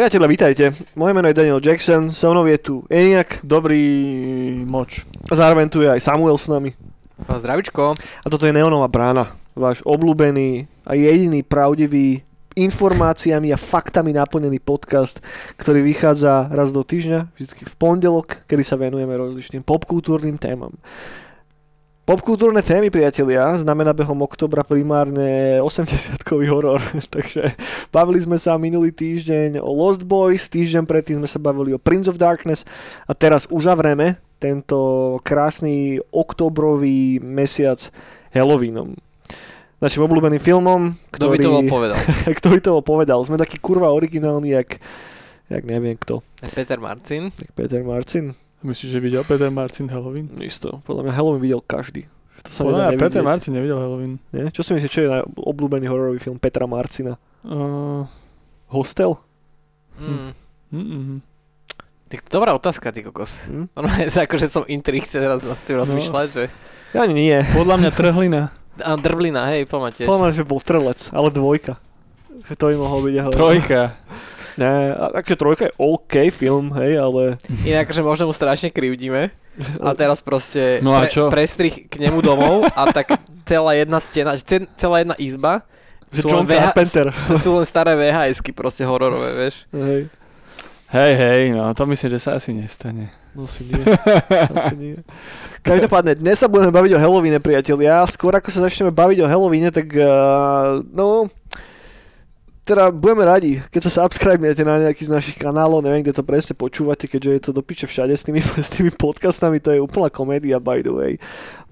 Priatelia, vítajte. Moje meno je Daniel Jackson, so mnou je tu Eniak, Dobrý moč. zároveň tu je aj Samuel s nami. Zdravičko. A toto je Neonová brána, váš obľúbený a jediný pravdivý informáciami a faktami naplnený podcast, ktorý vychádza raz do týždňa, vždy v pondelok, kedy sa venujeme rozličným popkultúrnym témam. Popkultúrne témy, priatelia, znamená behom oktobra primárne 80-kový horor. Takže bavili sme sa minulý týždeň o Lost Boys, týždeň predtým sme sa bavili o Prince of Darkness a teraz uzavrieme tento krásny oktobrový mesiac Halloweenom. Našim obľúbeným filmom, Kto by ktorý, to bol povedal? kto by to bol povedal. Sme taký kurva originálny, jak, jak neviem kto. Peter Marcin. Jak Peter Marcin. Myslíš, že videl Peter Martin Halloween? Isto. Podľa mňa Halloween videl každý. To sa Podľa mňa Peter. Martin nevidel Halloween. Nie? Čo si myslíš, čo je na obľúbený hororový film Petra Marcina? Uh, Hostel? Mm. mm. Tak dobrá otázka, ty kokos. Hm? Normálne sa akože som intrik teraz nad tým rozmýšľať, že... Ja ani nie. Podľa mňa trhlina. A drblina, hej, pomáte. Podľa že bol trlec, ale dvojka. Že to by mohol byť. Ale... Trojka. Nie, a- takže trojka je OK film, hej, ale... Inak, že možno mu strašne krivdíme. A teraz proste No a čo? prestrih k nemu domov a tak celá jedna stena, ce- celá jedna izba Že sú John len, VH, sú len staré VHSky proste hororové, vieš. hej. Hej, hej, no to myslím, že sa asi nestane. No si nie. Asi nie. Každopádne, dnes sa budeme baviť o Halloweene, priatelia. Skôr ako sa začneme baviť o Halloweene, tak uh, no... Teda budeme radi, keď sa subscribnete na nejaký z našich kanálov, neviem, kde to presne počúvate, keďže je to do piče všade s tými, s tými podcastami, to je úplná komédia, by the way.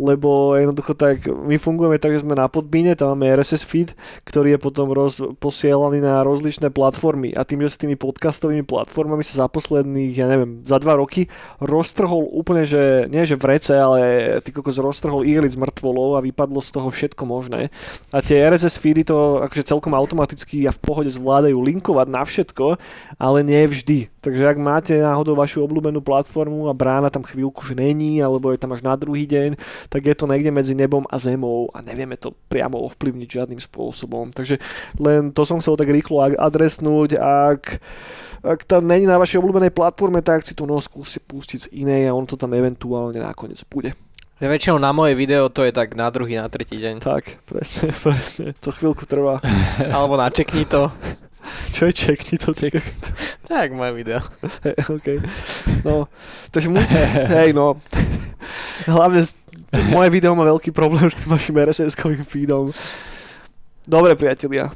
Lebo jednoducho tak, my fungujeme tak, že sme na podbíne, tam máme RSS feed, ktorý je potom roz, posielaný na rozličné platformy a tým, že s tými podcastovými platformami sa za posledných, ja neviem, za dva roky roztrhol úplne, že nie že v rece, ale ty kokos roztrhol ihlic mŕtvolov a vypadlo z toho všetko možné. A tie RSS feedy to akože celkom automaticky a v pohode zvládajú linkovať na všetko, ale nie vždy. Takže ak máte náhodou vašu obľúbenú platformu a brána tam chvíľku už není, alebo je tam až na druhý deň, tak je to niekde medzi nebom a zemou a nevieme to priamo ovplyvniť žiadnym spôsobom. Takže len to som chcel tak rýchlo ad- adresnúť, ak ak tam není na vašej obľúbenej platforme, tak si to no skúste pustiť z inej a on to tam eventuálne nakoniec bude. Že väčšinou na moje video to je tak na druhý, na tretí deň. Tak, presne, presne. To chvíľku trvá. Alebo načekni to. Čo je čekni to? Ček. Tak, moje video. Hej, OK. No, takže mu... Hej, no. Hlavne moje video má veľký problém s tým vašim RSS-kovým feedom. Dobre, priatelia.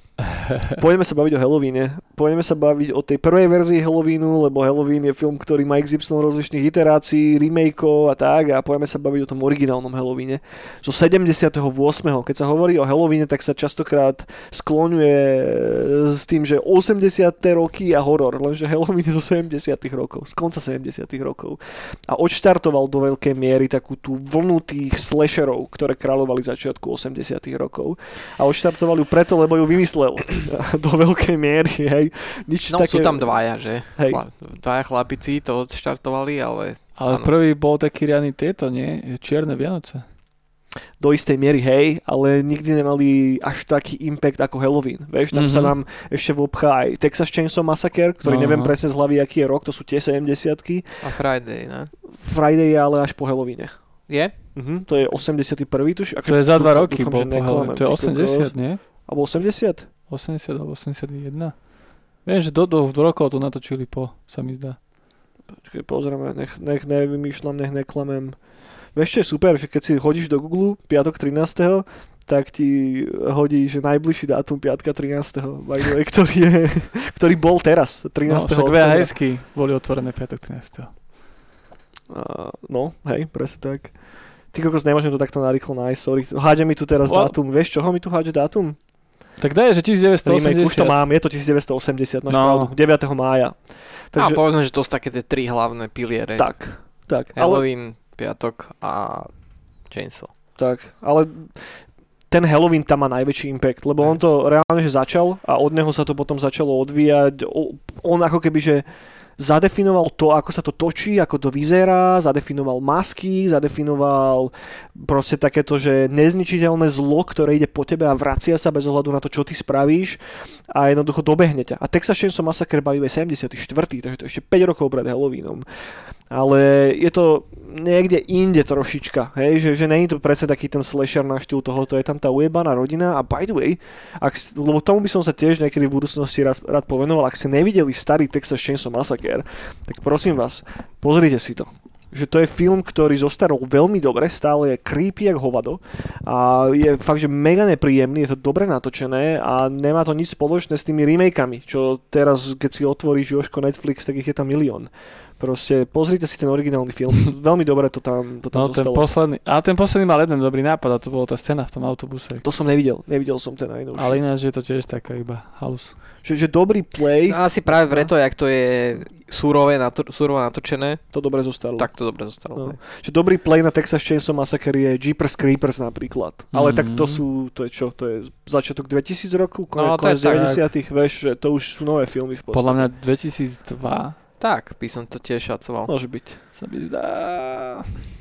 Poďme sa baviť o Halloweene. Poďme sa baviť o tej prvej verzii Halloweenu, lebo Halloween je film, ktorý má XY rozličných iterácií, remakeov a tak a poďme sa baviť o tom originálnom Halloweene. Zo 78. Keď sa hovorí o Halloweene, tak sa častokrát skloňuje s tým, že 80. roky a horor, lenže Halloween je zo 70. rokov, z konca 70. rokov. A odštartoval do veľkej miery takú tú vlnu tých slasherov, ktoré kráľovali začiatku 80. rokov. A odštartoval ju preto, lebo ju vymyslel do veľkej miery, hej. Nič No také... sú tam dvaja, že? Hej. Chla- Dvaja chlapici to odštartovali, ale... Ale Áno. prvý bol taký riadny tieto, nie? Čierne Vianoce. do istej miery, hej, ale nikdy nemali až taký impact ako Halloween. Vieš, tam mm-hmm. sa Mhm. nám ešte vobchá aj Texas Chainsaw Massacre, ktorý Aha. neviem presne z hlavy, aký je rok, to sú tie 70 A Friday, ne? Friday je ale až po Halloweene. Je? Mhm, to je 81. tuž. To je za dva roky dúfam, bol že po neklamem, Halloween. To je ty kokos. 80, nie? Alebo 80? 80 alebo 81. Viem, že do, do, rokov to natočili po, sa mi zdá. Počkej, pozrieme, nech, nech nevymýšľam, nech neklamem. Vieš, čo je super, že keď si hodíš do Google piatok 13., tak ti hodí, že najbližší dátum piatka 13. by the way, ktorý, je, ktorý bol teraz, 13. No, však boli otvorené piatok 13. A, no, hej, presne tak. Ty kokos, nemôžem to takto narýchlo nájsť, sorry. Hádže mi tu teraz Wow. dátum. Vieš, čoho mi tu hádže dátum? Tak daj, že Remake, už to 1980. mám, je to 1980, máš No. pravdu, 9. mája. Takže... A povedzme, že to sú také tie tri hlavné piliere. tak, tak, ale, Halloween, piatok a Chainsaw. tak, ale ten Halloween tam má najväčší impact, lebo on to reálne že začal a od neho sa to potom začalo odvíjať. On ako keby, že zadefinoval to, ako sa to točí, ako to vyzerá, zadefinoval masky, zadefinoval proste takéto, že nezničiteľné zlo, ktoré ide po tebe a vracia sa bez ohľadu na to, čo ty spravíš a jednoducho dobehne ťa. A Texas Chainsaw Massacre by way 74. takže to je ešte 5 rokov pred Halloweenom ale je to niekde inde trošička, hej, že, že není to presne taký ten slasher na štýl tohoto, je tam tá ujebaná rodina a by the way, ak, lebo tomu by som sa tiež niekedy v budúcnosti rád, rád povenoval, ak ste nevideli starý Texas Chainsaw Massacre, tak prosím vás, pozrite si to že to je film, ktorý zostarol veľmi dobre, stále je creepy jak hovado a je fakt, že mega nepríjemný, je to dobre natočené a nemá to nič spoločné s tými remakeami, čo teraz, keď si otvoríš Joško Netflix, tak ich je tam milión. Proste pozrite si ten originálny film, veľmi dobre to tam, to tam No ten posledný, ale ten posledný mal jeden dobrý nápad a to bola tá scéna v tom autobuse. To som nevidel, nevidel som ten najnovší. Ale ináč je to tiež taká iba halus. Že, že dobrý play, No, asi práve preto, jak to je surové, nato- surovo natočené, to dobre zostalo. tak to dobre zostalo. No. Že dobrý play na Texas Chainsaw Massacre je Jeepers Creepers napríklad. Ale Mhm. tak to sú, to je čo, to je začiatok 2000 roku, No, no, konec tak. 90 vieš, že to už sú nové filmy v podstate. Podľa mňa 2002 Tak, by som to tiež šacoval. Môže byť, sa mi zdá.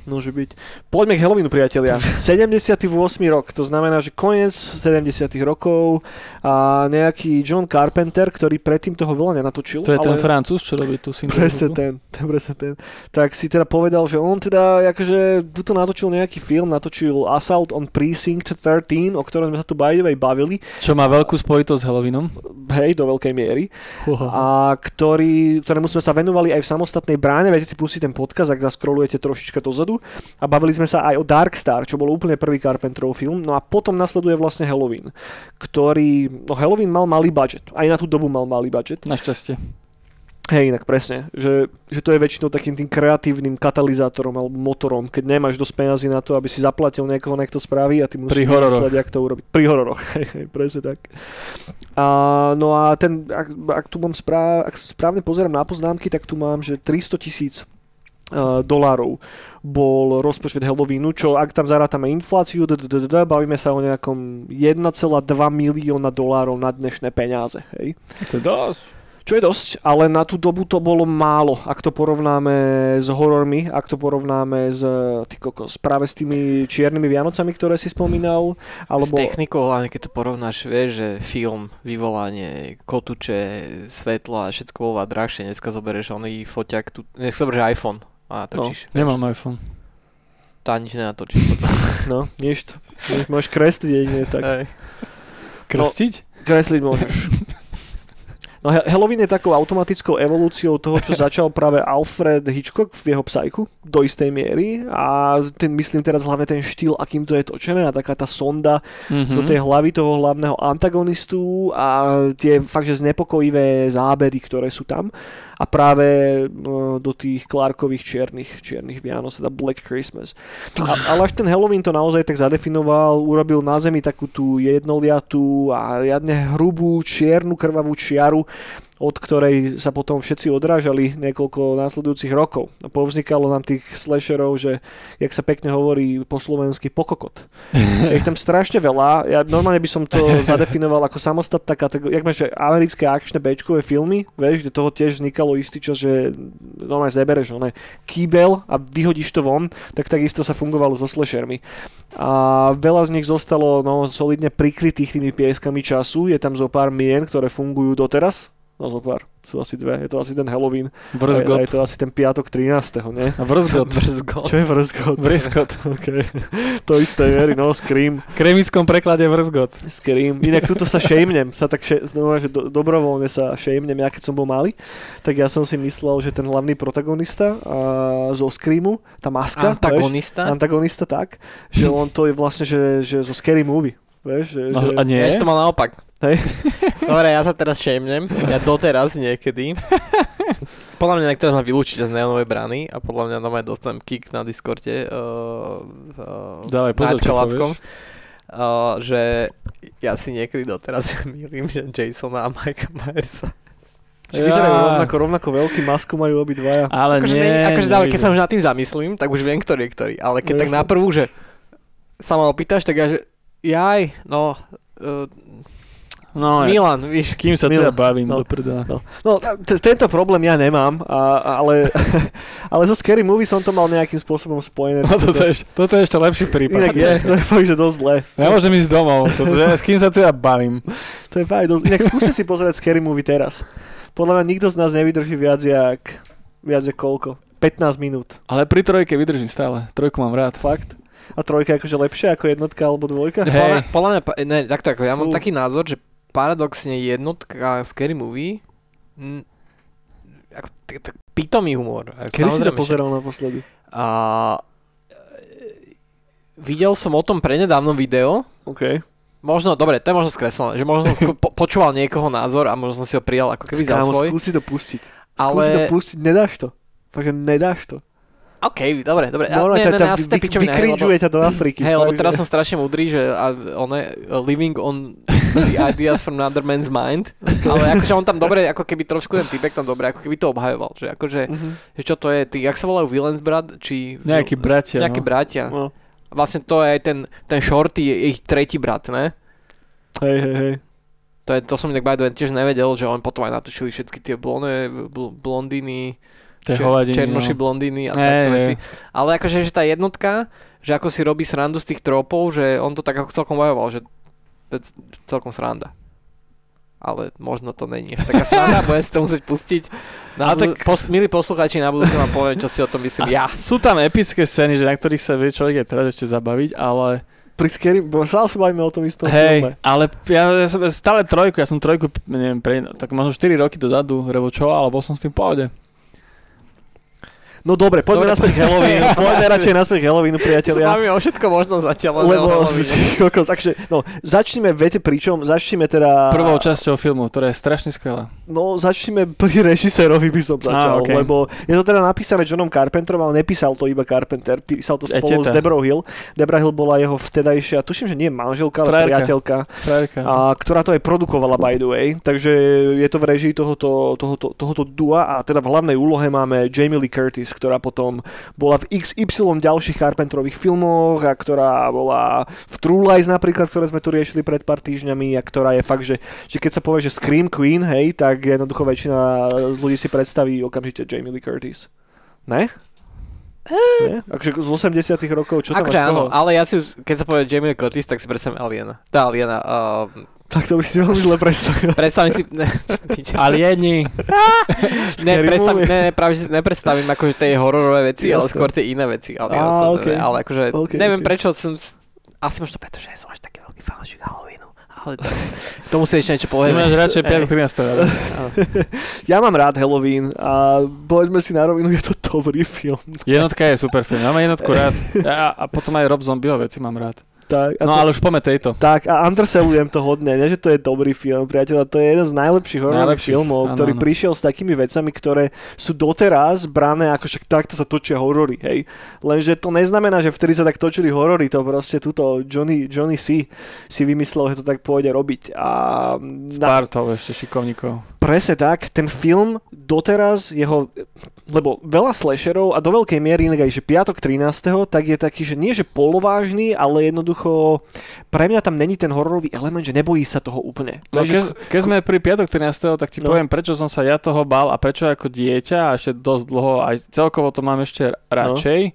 Môže byť. Poďme k Halloweenu, priatelia. 78. rok, to znamená, že koniec 70 rokov a nejaký John Carpenter, ktorý predtým toho veľa nenatočil. To je ten ale... Francúz, čo robí tú syndromu. Presne ten, ten, presne ten. Tak si teda povedal, že on teda akože tuto natočil nejaký film, natočil Assault on Precinct 13, o ktorom sme sa tu by bavili, Čo má veľkú spojitosť s Halloweenom. hej, do veľkej miery, Uha. a ktorý, ktorému sme sa venovali aj v samostatnej bráne, viete si pustiť ten podcast, ak zaskrolujete trošička dozadu a bavili sme sa aj o Dark Star, čo bol úplne prvý Carpenterov film, no a potom nasleduje vlastne Halloween, ktorý, no Halloween mal malý budget, aj na tú dobu mal malý budget, Našťastie. Hej, inak presne, že, že to je väčšinou takým tým kreatívnym katalizátorom alebo motorom, keď nemáš dosť peniazy na to, aby si zaplatil niekoho, nech to spraví a ty musíš vymysleť, jak to urobiť. Pri hororoch, hej, hej, presne tak. A, no a ten, ak, ak tu mám správ, ak správne pozerám na poznámky, tak tu mám, že 300 tisíc dolárov bol rozpočet Halloweenu, čo ak tam zarátame infláciu, bavíme sa o nejakom 1,2 milióna dolárov na dnešné peniaze. Hej. To je dosť. Čo je dosť, ale na tú dobu to bolo málo, ak to porovnáme s horormi, ak to porovnáme s, ty kokos, práve s tými čiernymi Vianocami, ktoré si spomínal, S alebo... technikou, hlavne keď to porovnáš, vieš, že film, vyvolanie, kotuče, svetla a všetko bolo drahšie. Dneska zoberieš oný foťak, tu, dneska zoberieš iPhone a natočíš. No, Nemám iPhone. tá nič nenatočíš. No, nič to. Môžeš kresliť jedine tak. Hej. Krstiť? Kresliť môžeš. No Halloween je takou automatickou evolúciou toho, čo začal práve Alfred Hitchcock v jeho psajku do istej miery a ten, myslím teraz hlavne ten štýl, akým to je točené a taká tá sonda Mhm. do tej hlavy toho hlavného antagonistu a tie fakt, že znepokojivé zábery, ktoré sú tam a práve e, do tých Clarkových čiernych, čiernych Vianoc, teda Black Christmas. A, ale až ten Halloween to naozaj tak zadefinoval, urobil na zemi takú tú jednoliatú a riadne hrubú čiernu krvavú čiaru, od ktorej sa potom všetci odrážali niekoľko následujúcich rokov. A povznikalo nám tých slasherov, že, jak sa pekne hovorí po slovensky, pokokot. Je ich tam strašne veľa. Ja normálne by som to zadefinoval ako samostatná kategória. Jak máš americké akčné bečkové filmy, vieš, kde toho tiež vznikalo istý čas, že normálne zebereš one kýbel a vyhodíš to von, tak takisto sa fungovalo so slashermi. A veľa z nich zostalo no, solidne prikrytých tými pieskami času. Je tam zo pár mien, ktoré fungujú doteraz. No zo pár. Sú asi dve. Je to asi ten Halloween. A Vrzgot. je to asi ten piatok 13. nie? A vrzgot. Vrzgot. Čo je vrzgot? Vrzgot. Okay. To isté, verí, no, Scream. V kremickom preklade vrzgot. Scream. Inak tuto sa šejmnem, sa tak še, znova, že do, dobrovoľne sa šejmnem, ja keď som bol malý, tak ja som si myslel, že ten hlavný protagonista uh, zo Screamu, tá maska, vieš, Antagonista? antagonista tak, že on to je vlastne, že, že zo Scary Movie. Vieš, že, No, že, a nie? Ja to mal naopak. Hej. Dobre, ja sa teraz šejmnem. Ja doteraz niekedy. Podľa mňa niektoré ma vylúčiť z neonovej brany a podľa mňa normálne dostanem kick na Discorde. Uh, uh, Dávaj pozor, čo povieš. uh, že ja si niekedy doteraz milím, že Jasona a Mikea Myersa. že vyzerajú rovnako, rovnako veľký, masku majú obidvaja. Ale Akože, nie, nie, akože dále, keď sa už nad tým zamyslím, tak už viem, ktorý je ktorý. Ale keď No tak na prvú, že sa ma opýtaš, tak ja že jaj, no, uh, No, ja, Milan, víš, kým sa Milan, teda bavím, no. do prdela. No, no t- tento problém ja nemám, a, ale, ale so Scary Movie som to mal nejakým spôsobom spojené. No toto je, toto je ešte lepší prípad. Inak je, to je fakt, že dosť zlé. Nemôžem ísť domov, toto je, s kým sa teda bavím. To je fakt dosť... Inak skúste si pozrieť Scary Movie teraz. Podľa mňa nikto z nás nevydrží viac jak... Viac jak koľko? 15 minút. Ale pri trojke vydržím stále, trojku mám rád. Fakt. A trojka je akože lepšia ako jednotka alebo dvojka? Hej. Podľa, mňa- ne, takto ako, ja mám Fú. taký názor, že paradoxne jednotka Scary Movie m, ako, t- t- pitomý humor. Ako, Kedy si to pozeral naposledy? A, e, videl som o tom prednedávnom video, OK. možno, dobre, to je možno skreslené, že možno som po, počúval niekoho názor a možno som si ho prijal ako keby za Kámo, svoj. skúsi to pustiť. Ale- Skúsi to pustiť, nedáš to. Fakt, že nedáš to. OK, dobre, dobre. No, ne, ne, ťa ne, je vy, pičovina, vykrinžuje ťa do Afriky. Hej, lebo teraz som strašne mudrý, že a, one, uh, living on the ideas from another man's mind, ale akože on tam dobre, ako keby trošku ten typek tam dobre, ako keby to obhajoval, že akože, Mhm. že čo to je, tí, jak sa volajú Villains brat, či... Nejakí bratia, Nejakí no. bratia. No. Vlastne to je aj ten, ten Shorty, je ich tretí brat, ne? Hej, hej, hej. To, je, to som inak by tiež nevedel, že on potom aj natočili všetky tie blone, bl- blondiny, je čer- hovadiny, černoši no. blondíny a hej. veci. Ale akože, že tá jednotka, že ako si robí srandu z tých tropov, že on to tak ako celkom bojoval, že to je celkom sranda. Ale možno to není až taká sranda, bude si to musieť pustiť. Na A budu- tak- pos- milí poslucháči, na budúce vám poviem, čo si o tom myslím ja. A sú tam epické scény, že na ktorých sa vie človek aj teraz ešte zabaviť, ale Pri Scary... bo sa bavíme o tom istom hej, filme. ale ja, ja som stále trojku, ja som trojku, neviem, pre, tak možno 4 roky dozadu revočoval, ale bol som s tým v pohode. No dobre, poďme Dobre. naspäť k Halloweenu. Poďme radšej naspäť k Halloweenu, priatelia. bavíme o všetko možno zatiaľ, Lebo, kokos, takže, no, začneme, viete pričom, začneme teda... Prvou časťou filmu, ktorá je strašne skvelá. No, začneme pri režisérovi by som začal, Á, okej. lebo je to teda napísané Johnom Carpenterom, ale nepísal to iba Carpenter, písal to spolu s teta. Deborah Hill. Deborah Hill bola jeho vtedajšia, tuším, že nie manželka, ale priateľka, a, ktorá to aj produkovala by the way, takže je to v režii tohoto, tohoto, tohoto dua a teda v hlavnej úlohe máme Jamie Lee Curtis, ktorá potom bola v XY ďalších Carpenterových filmoch a ktorá bola v True Lies napríklad, ktoré sme tu riešili pred pár týždňami a ktorá je fakt, že, že keď sa povie, že Scream Queen, hej, tak jednoducho väčšina ľudí si predstaví okamžite Jamie Lee Curtis. Ne? Nie? Akože z 80 rokov, čo tam Akože áno, ale ja si, keď sa povie Jamie Curtis, tak si predstavím Aliena. Tá Aliena. Uh, Tak to by si veľmi zle predstavil. predstavím si... Ne. Alieni. ne, predstav, ne, ne, práve že si nepredstavím akože tie hororové veci, ale Jasné. skôr tie iné veci. Ale, Á, ja som, okej. ale akože, Okej, neviem okej. prečo som... Asi možno preto, že som až taký veľký fanúšik Halloweenu. Ale to, k tomu si ešte niečo povieme. máš radšej 5 13 ale. Ja mám rád Halloween a povedzme si na rovinu, je to dobrý film. Jednotka je super film, ja mám jednotku rád. Ja, a potom aj Rob Zombieho veci mám rád. Tak, a No to, ale už poďme tejto. tak a undersellujem to hodne, nie že to je dobrý film, priateľa, to je jeden z najlepších hororových filmov, áno, ktorý áno. prišiel s takými vecami, ktoré sú doteraz brané ako však takto sa točia horory, hej. Lenže to neznamená, že vtedy sa tak točili horory, to proste túto Johnny, Johnny C. si vymyslel, že to tak pôjde robiť. A na, Partov ešte šikovníkov. Presne tak, ten film doteraz jeho, lebo veľa slasherov a do veľkej miery inak aj, že piatok 13. tak je taký, že nie že polovážny, ale jednoducho pre mňa tam není ten hororový element, že nebojí sa toho úplne. No, Takže keď, keď sme pri piatok 13. tak ti No. poviem, prečo som sa ja toho bál a prečo ako dieťa a ešte dosť dlho, aj celkovo to mám ešte radšej.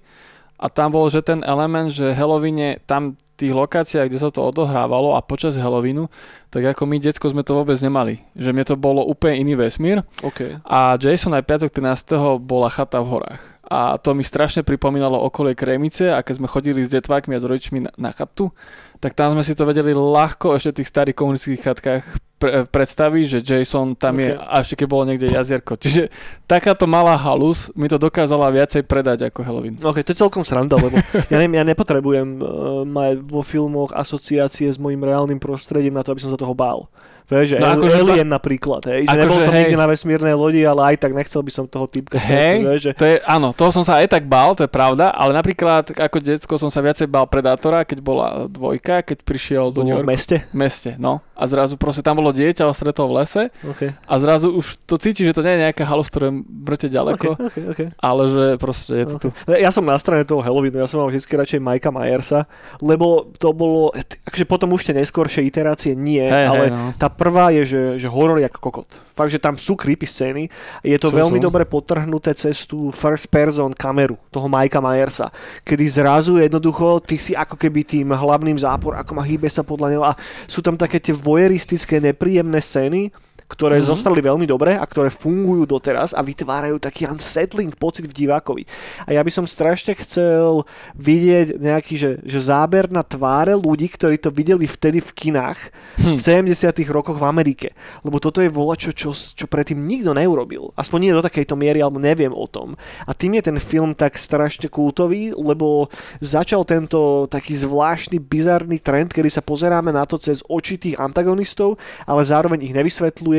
A tam bol, že ten element, že Halloweene, tam tých lokáciách, kde sa to odohrávalo a počas Halloweenu, tak ako my, decko, sme to vôbec nemali. Že mne to bolo úplne iný vesmír. OK. A Jason aj piatok 13. bola chata v horách. A to mi strašne pripomínalo okolie Kremice a keď sme chodili s detvákmi a s rodičmi na, na chatu, tak tam sme si to vedeli ľahko ešte v tých starých komunistických chatkách pre, predstaviť, že Jason tam je Ok. a ešte keď bolo niekde jazierko. Čiže takáto malá halus mi to dokázala viacej predať ako Halloween. OK, to je celkom sranda, lebo ja, neviem, ja nepotrebujem uh, mať vo filmoch asociácie s mojim reálnym prostredím na to, aby som sa toho bál. Vieš, že No no, akože Alien napríklad, hej, že akože nebol som hej. nikdy na vesmírnej lodi, ale aj tak nechcel by som toho typka Hej, vieš, že to je, áno, toho som sa aj tak bál, to je pravda, ale napríklad ako detsko som sa viacej bál Predátora, keď bola dvojka keď prišiel do New Bolo v Yorku. meste? V meste, no. A zrazu proste tam bolo dieťa, ho stretol v lese Okay. a zrazu už to cíti, že to nie je nejaká halus, ktoré brete ďaleko, Okay, okay, okay. ale že proste je to tu. Ja som na strane toho Halloweenu, ja som mal vždy radšej Mikea Myersa, lebo to bolo, akože potom už tie neskôršie iterácie nie, Hej, ale hej, no. tá prvá je, že, že horor jak kokot. Fakt, že tam sú creepy scény. Je to Sú, veľmi sú. dobre potrhnuté cez tú first person kameru toho Mikea Myersa, kedy zrazu jednoducho ty si ako keby tým hlavným zápor, ako má hýbe sa podľa neho a sú tam také tie voyeuristické nepríjemné scény, ktoré Mhm. mm-hmm. zostali veľmi dobre a ktoré fungujú doteraz a vytvárajú taký unsettling pocit v divákovi. A ja by som strašne chcel vidieť nejaký, že, že záber na tváre ľudí, ktorí to videli vtedy v kinách Hm. v 70 rokoch v Amerike. Lebo toto je volačo, čo, čo predtým nikto neurobil. Aspoň nie do takejto miery, alebo neviem o tom. A tým je ten film tak strašne kultový, lebo začal tento taký zvláštny, bizarný trend, kedy sa pozeráme na to cez oči tých antagonistov, ale zároveň ich nevysvetľuje,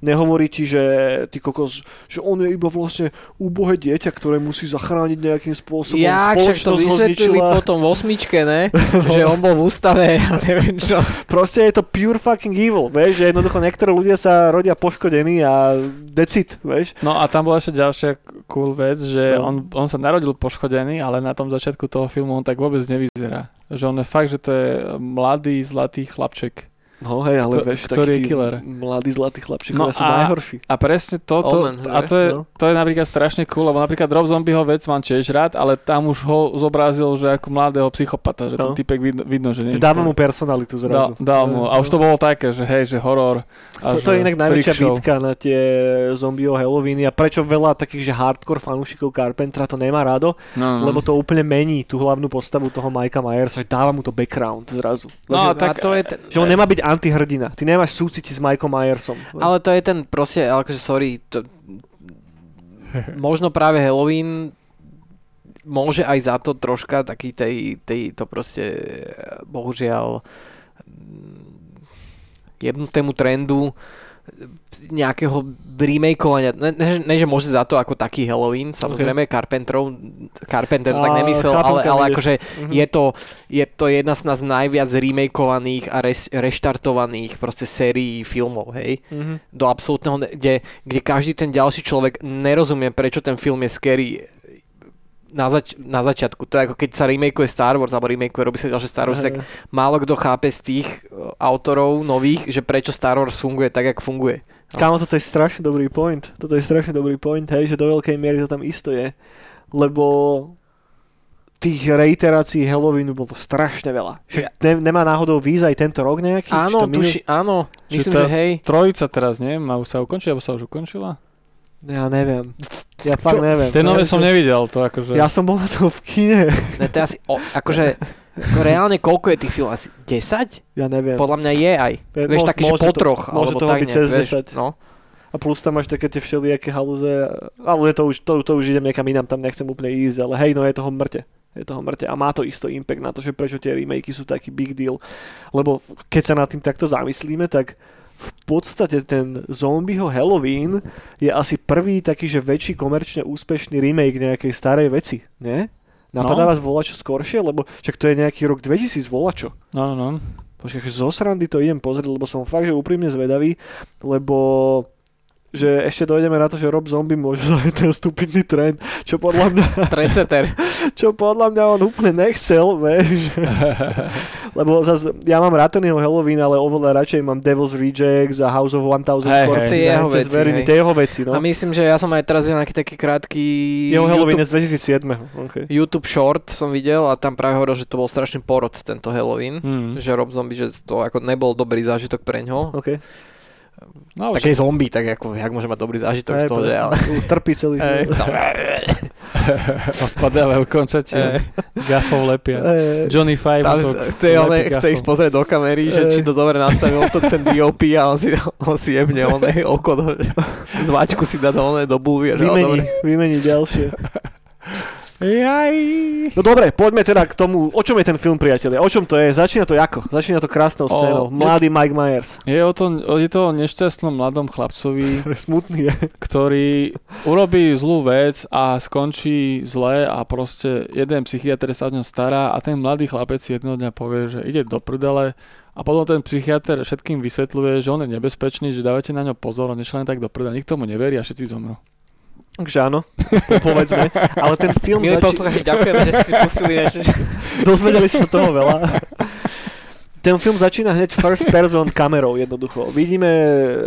nehovorí ti, že ty kokos, že on je iba vlastne úbohé dieťa, ktoré musí zachrániť nejakým spôsobom. Ja, však to vysvetlili potom v osmičke, ne? Že on bol v ústave a neviem čo. Proste je to pure fucking evil, vieš, že jednoducho niektorí ľudia sa rodia poškodení a decit, vieš. No a tam bola ešte ďalšia cool vec, že No. on, on sa narodil poškodený, ale na tom začiatku toho filmu on tak vôbec nevyzerá. Že on je fakt, že to je mladý, zlatý chlapček. No hej, ale Kto- vieš, ktorý taký je killer? mladí zlatí chlapčík, No no sú a- najhorší. A presne to, to Omen, a že? to je, No. to je napríklad strašne cool, lebo napríklad Rob Zombieho vec mám tiež rád, ale tam už ho zobrazil, že ako mladého psychopata, že ten No. typek vidno, vidno že nie Dáva mu personalitu zrazu. dal mu. A už to bolo také, že hej, že horor. A To, to je že inak najväčšia bitka na tie zombieho Halloweeny a prečo veľa takých, že hardcore fanúšikov Carpentera to nemá rado, No, no. lebo to úplne mení tú hlavnú postavu toho Mikea Myersa, že dáva mu to background zrazu. No, a tak- to je ten, Že on nemá byť antihrdina, ty nemáš súcitiť s Mikeom Myersom. Ale to je ten proste, akože sorry, to, možno práve Halloween môže aj za to troška taký tej, tej to proste bohužiaľ mm, jebnutému trendu nejakého remakeovania. Ne, ne, že- ne, že môže za to ako taký Halloween, samozrejme Carpenterov, Carpenter to tak A, nemyslel, ale, ale akože Mhm. je to, je to jedna z nás najviac remakeovaných a res, reštartovaných proste sérií filmov, hej Mhm. do absolútneho, ne- kde, kde každý ten ďalší človek nerozumie, prečo ten film je scary na, zač- na začiatku. To je ako keď sa remakeuje Star Wars, alebo remakeuje, robí sa ďalšie Star Wars, tak Hej. málo kto chápe z tých uh, autorov nových, že prečo Star Wars funguje tak, jak funguje. Kámo, toto je strašne dobrý point. Toto je strašne dobrý point, hej, že do veľkej miery to tam isto je. Lebo tých reiterácií Halloweenu bolo strašne veľa. Že ne, nemá náhodou víz aj tento rok nejaký? Či Áno, to minul- tuši, áno, myslím, to- že hej. Trojica teraz, nie? Má už sa ukončiť, alebo sa už ukončila? Ja neviem. Ja fakt neviem. Tie nové som nevidel, to akože... Ja som bol na to v kine. Ne, to je asi, o, akože, ako reálne koľko je tých filmov? Asi 10? Ja neviem. Podľa mňa je aj. Je- Vieš, také, že po to- troch, môže alebo toho tak byť nejak, cez vieš, 10. No. A plus tam máš také tie všelijaké haluze. Ale to už, to, to už idem niekam inám, tam nechcem úplne ísť, ale hej, no je toho mŕte. Je toho mŕte. A má to isto impact na to, že prečo tie remakey sú taký big deal. Lebo keď sa nad tým takto zamyslíme, tak v podstate ten zombieho Halloween je asi prvý taký, že väčší komerčne úspešný remake nejakej starej veci, nie? Napadá No. vás volačo skoršie? Lebo však to je nejaký rok 2000 volačo. No, no, no. Počkaj, zo srandy to idem pozrieť, lebo som fakt, že úprimne zvedavý, lebo že ešte dojdeme na to, že Rob Zombie môže zaviesť ten stupidný trend, čo podľa mňa, Trendsetter. čo podľa mňa on úplne nechcel, vieš. lebo zase, ja mám rád ten jeho Halloween, ale oveľa radšej mám Devil's Rejects a House of 1000 Hej, Corpses jeho veci, zveriny, hej. jeho veci, no. A myslím, že ja som aj teraz videl nejaký taký krátky Jeho Halloween YouTube, je z 2007. Okay. YouTube short som videl a tam práve hovoril, že to bol strašný porod tento Halloween. Hmm. Že Rob Zombie, že to ako nebol dobrý zážitok pre ňo. Okay. No, Tak je zombie, tak ako, jak môže mať dobrý zážitok z Hej, toho, že ale... Trpí celý život. Odpadávajú končatie. Gafov lepia. Johnny Five. Tam to chce, on, chce ísť pozrieť do kamery, že či to dobre nastavil to ten DOP a on si, on si jebne on oko do, zváčku si dá do, oné, do bulvy. Vymení, dobre. vymení ďalšie. Jaj. No dobre, poďme teda k tomu, o čom je ten film, priatelia? O čom to je? Začína to ako? Začína to krásnou O, scénou. je- Mladý Mike Myers. Je, o to, je to o nešťastnom mladom chlapcovi, Smutný je. ktorý urobí zlú vec a skončí zle a proste jeden psychiatr sa o ňom stará a ten mladý chlapec si jedného dňa povie, že ide do prdele a potom ten psychiatr všetkým vysvetľuje, že on je nebezpečný, že dávajte na ňo pozor, on len tak do prdele, nikto mu neverí a všetci zomrú. Takže áno, po- povedzme. Ale ten film Milí posluchači, ďakujeme, že ste si pustili niečo. Dozvedeli ste sa toho veľa. Ten film začína hneď first person kamerou jednoducho. Vidíme,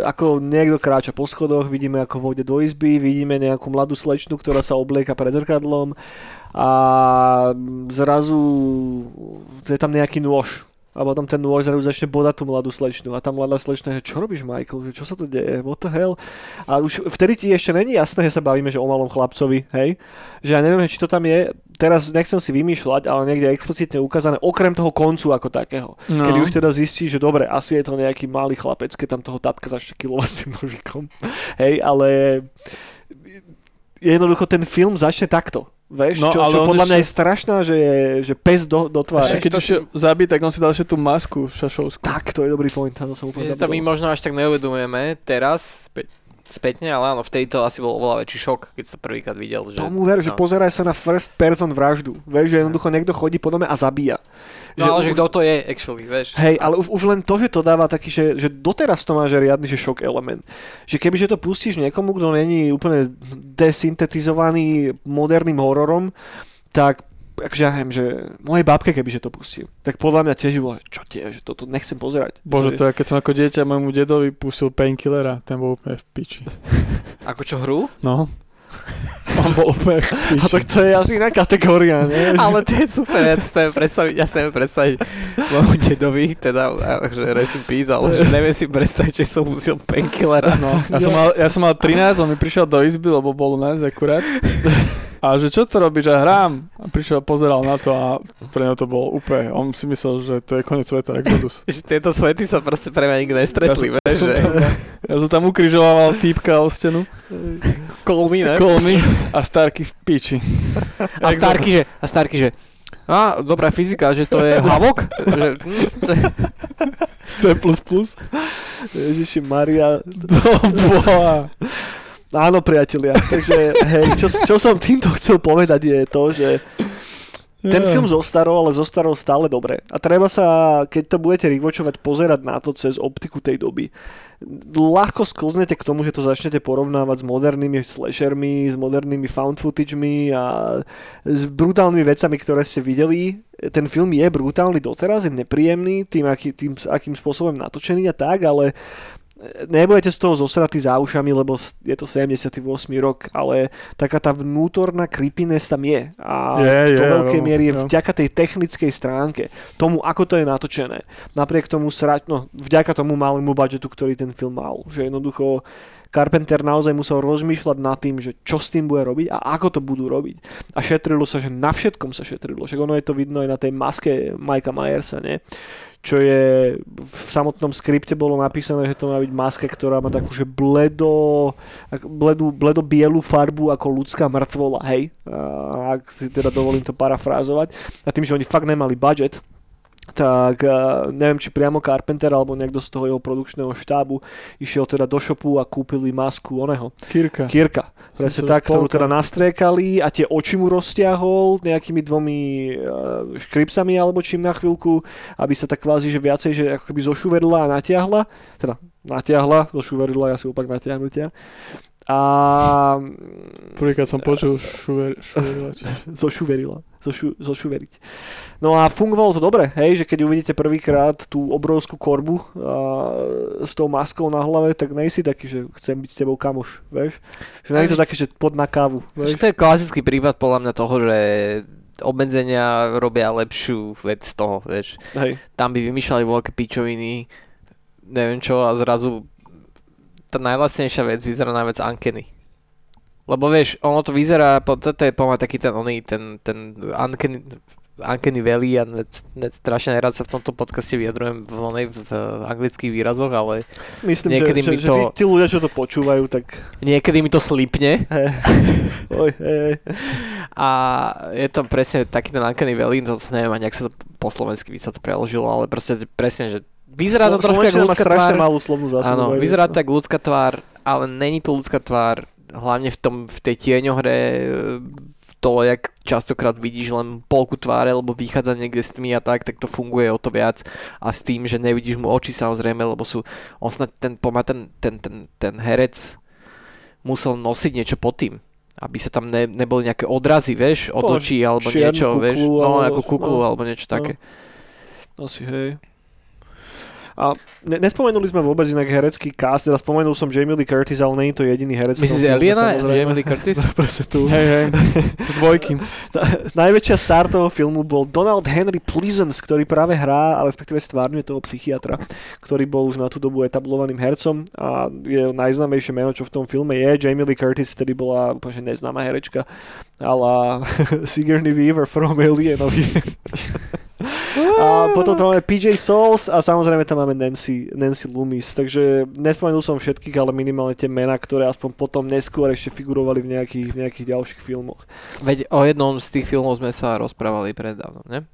ako niekto kráča po schodoch, vidíme, ako vôjde do izby, vidíme nejakú mladú slečnu, ktorá sa oblieka pred zrkadlom a zrazu je tam nejaký nôž. A potom ten nôž zrazu začne bodať tú mladú slečnu. A tá mladá slečna je, čo robíš, Michael? Že Čo sa tu deje? What the hell? A už vtedy ti ešte není jasné, že sa bavíme, že o malom chlapcovi, hej? Že ja neviem, či to tam je, teraz nechcem si vymýšľať, ale niekde je explicitne ukázané, okrem toho koncu ako takého. No. Kedy už teda zistí, že dobre, asi je to nejaký malý chlapec, keď tam toho tatka začne kilovať s tým nožikom. Hej, ale jednoducho ten film začne takto. Vieš, No, čo, ale čo podľa mňa ešte- je strašná, že, je, že pes do, do tváre. keď to už je zabít, tak on si dal ešte tú masku šašovskú. Tak, to je dobrý point, to som úplne Že to my možno až tak neuvedomujeme teraz, spätne, ale áno, vtedy to asi bol oveľa väčší šok, keď sa prvýkrát videl. Že, Tomu ver, že no. pozeraj sa na first person vraždu. Vieš, že jednoducho niekto chodí po dome a zabíja. No ale že už- kto to je, actually, vieš. Hej, ale už, už len to, že to dáva taký, že, že doteraz to má že riadny že šok element. Že kebyže to pustíš niekomu, kto není úplne desyntetizovaný moderným hororom, tak akože ja neviem, že mojej babke kebyže to pustil, tak podľa mňa tiež bolo, čo tie, že toto nechcem pozerať. Bože, to je, keď som ako dieťa môjmu dedovi pustil painkillera, ten bol úplne v piči. Ako čo hru? No. On bol úplne v A tak to je asi iná kategória, nie? Ale to je super, ja si to predstaviť, ja si predstaviť môjmu dedovi, teda, že rest in peace, ale že neviem si predstaviť, že som musel painkillera. No, ja, som mal, ja som mal 13, on mi prišiel do izby, lebo bol u nás akurát. A že čo to robíš, že hrám? A prišiel, pozeral na to a pre neho to bol úplne, on si myslel, že to je koniec sveta, Exodus. Že tieto svety sa proste pre mňa nikdy nestretli, ja, vieš, som že tam, ja som tam ukrižoval týpka o stenu, kolmy, ne? kolmy a Starky v piči. A Starky, že, a Starky, že a, dobrá fyzika, že to je havok? že, hm, to je, C++. Ježiši Maria. Do boha. Áno, priatelia. Takže, hej, čo, čo som týmto chcel povedať je to, že Ten film zostarol, ale zostarol stále dobre. A treba sa, keď to budete rewatchovať, pozerať na to cez optiku tej doby. Ľahko sklznete k tomu, že to začnete porovnávať s modernými slashermi, s modernými found footagemi a s brutálnymi vecami, ktoré ste videli. Ten film je brutálny doteraz, je nepríjemný tým, aký, tým akým spôsobom natočený a tak, ale nebudete z toho zosratí za ušami, lebo je to 78 rok, ale taká tá vnútorná creepiness tam je. A Je, do je, veľkej no, miery je no. vďaka tej technickej stránke, tomu, ako to je natočené. Napriek tomu, sra... no, vďaka tomu malému budžetu, ktorý ten film mal. Že jednoducho Carpenter naozaj musel rozmýšľať nad tým, že čo s tým bude robiť a ako to budú robiť. A šetrilo sa, že na všetkom sa šetrilo. Však ono je to vidno aj na tej maske Mikea Myersa, nie? Čo je v samotnom skripte bolo napísané, že to má byť maska, ktorá má takú, že bledo, ak- bledu, bledo bielu farbu ako ľudská mŕtvola, hej. Ak si teda dovolím to parafrázovať. A tým, že oni fakt nemali budget, tak uh, neviem, či priamo Carpenter alebo niekto z toho jeho produkčného štábu išiel teda do shopu a kúpili masku oného. Kirka. Kirka. Presne tak, ktorú teda nastriekali a tie oči mu roztiahol nejakými dvomi uh, škripsami alebo čím na chvíľku, aby sa tak kvázi, že viacej, že ako keby zošuverila a natiahla. Teda natiahla, zošuverila, ja si opak natiahnutia. A Prvýkrát som počul šuver, šuverilač. zošuverila. Zošu, zošuveriť. No a fungovalo to dobre, hej, že keď uvidíte prvýkrát tú obrovskú korbu a, s tou maskou na hlave, tak nejsi taký, že chcem byť s tebou kamoš, vieš. Že nie je to také, že pod na kávu, vieš. to je klasický prípad podľa mňa toho, že obmedzenia robia lepšiu vec z toho, vieš. Hej. Tam by vymýšľali veľké pičoviny, neviem čo, a zrazu tá najlasnejšia vec vyzerá najviac Ankeny. Lebo vieš, ono to vyzerá, toto je pomaly taký ten oný, ten, ten Uncanny, Uncanny Valley a ne, ne, strašne nerad sa v tomto podcaste vyjadrujem v, onej, v, v anglických výrazoch, ale Myslím, Niekedy že, mi že, že to- tí, tí ľudia, čo to počúvajú, tak niekedy mi to slipne. hej, oj, hej. A je to presne taký ten Uncanny Valley, to neviem ani, ak sa to po slovensky by sa to preložilo, ale proste presne, že vyzerá to trošku ako ľudská strašne tvár. malú slovnú zásadu. Áno, vyzerá no. to ako ľudská tvár, ale není to ľudská tvár, hlavne v, tom, v tej tieňohre to, jak častokrát vidíš len polku tváre, lebo vychádza niekde s tmy a tak, tak to funguje o to viac a s tým, že nevidíš mu oči samozrejme, lebo sú, on snad ten, ten, ten, ten, ten herec musel nosiť niečo pod tým aby sa tam ne, neboli nejaké odrazy, vieš, od očí alebo niečo, vieš, kuklu, no alebo- ako kuklu no. alebo niečo také. Asi hej. A ne, nespomenuli sme vôbec inak herecký cast, teda spomenul som Jamie Lee Curtis, ale nie je to jediný herec. Myslíš Aliena. Jamie Lee Curtis? Presne tu. Hej, hej, z dvojky. Najväčšia star toho filmu bol Donald Henry Pleasance, ktorý práve hrá, ale respektíve stvárňuje toho psychiatra, ktorý bol už na tú dobu etablovaným hercom a je najznámejšie meno, čo v tom filme je. Jamie Lee Curtis, ktorý bola úplne neznáma herečka, ale Sigourney Weaver v prvom Alienovi. a potom tam máme PJ Souls a samozrejme tam máme Nancy, Nancy Loomis, takže nespomenul som všetkých, ale minimálne tie mená, ktoré aspoň potom neskôr ešte figurovali v nejakých, v nejakých ďalších filmoch. Veď o jednom z tých filmov sme sa rozprávali predávno, ne?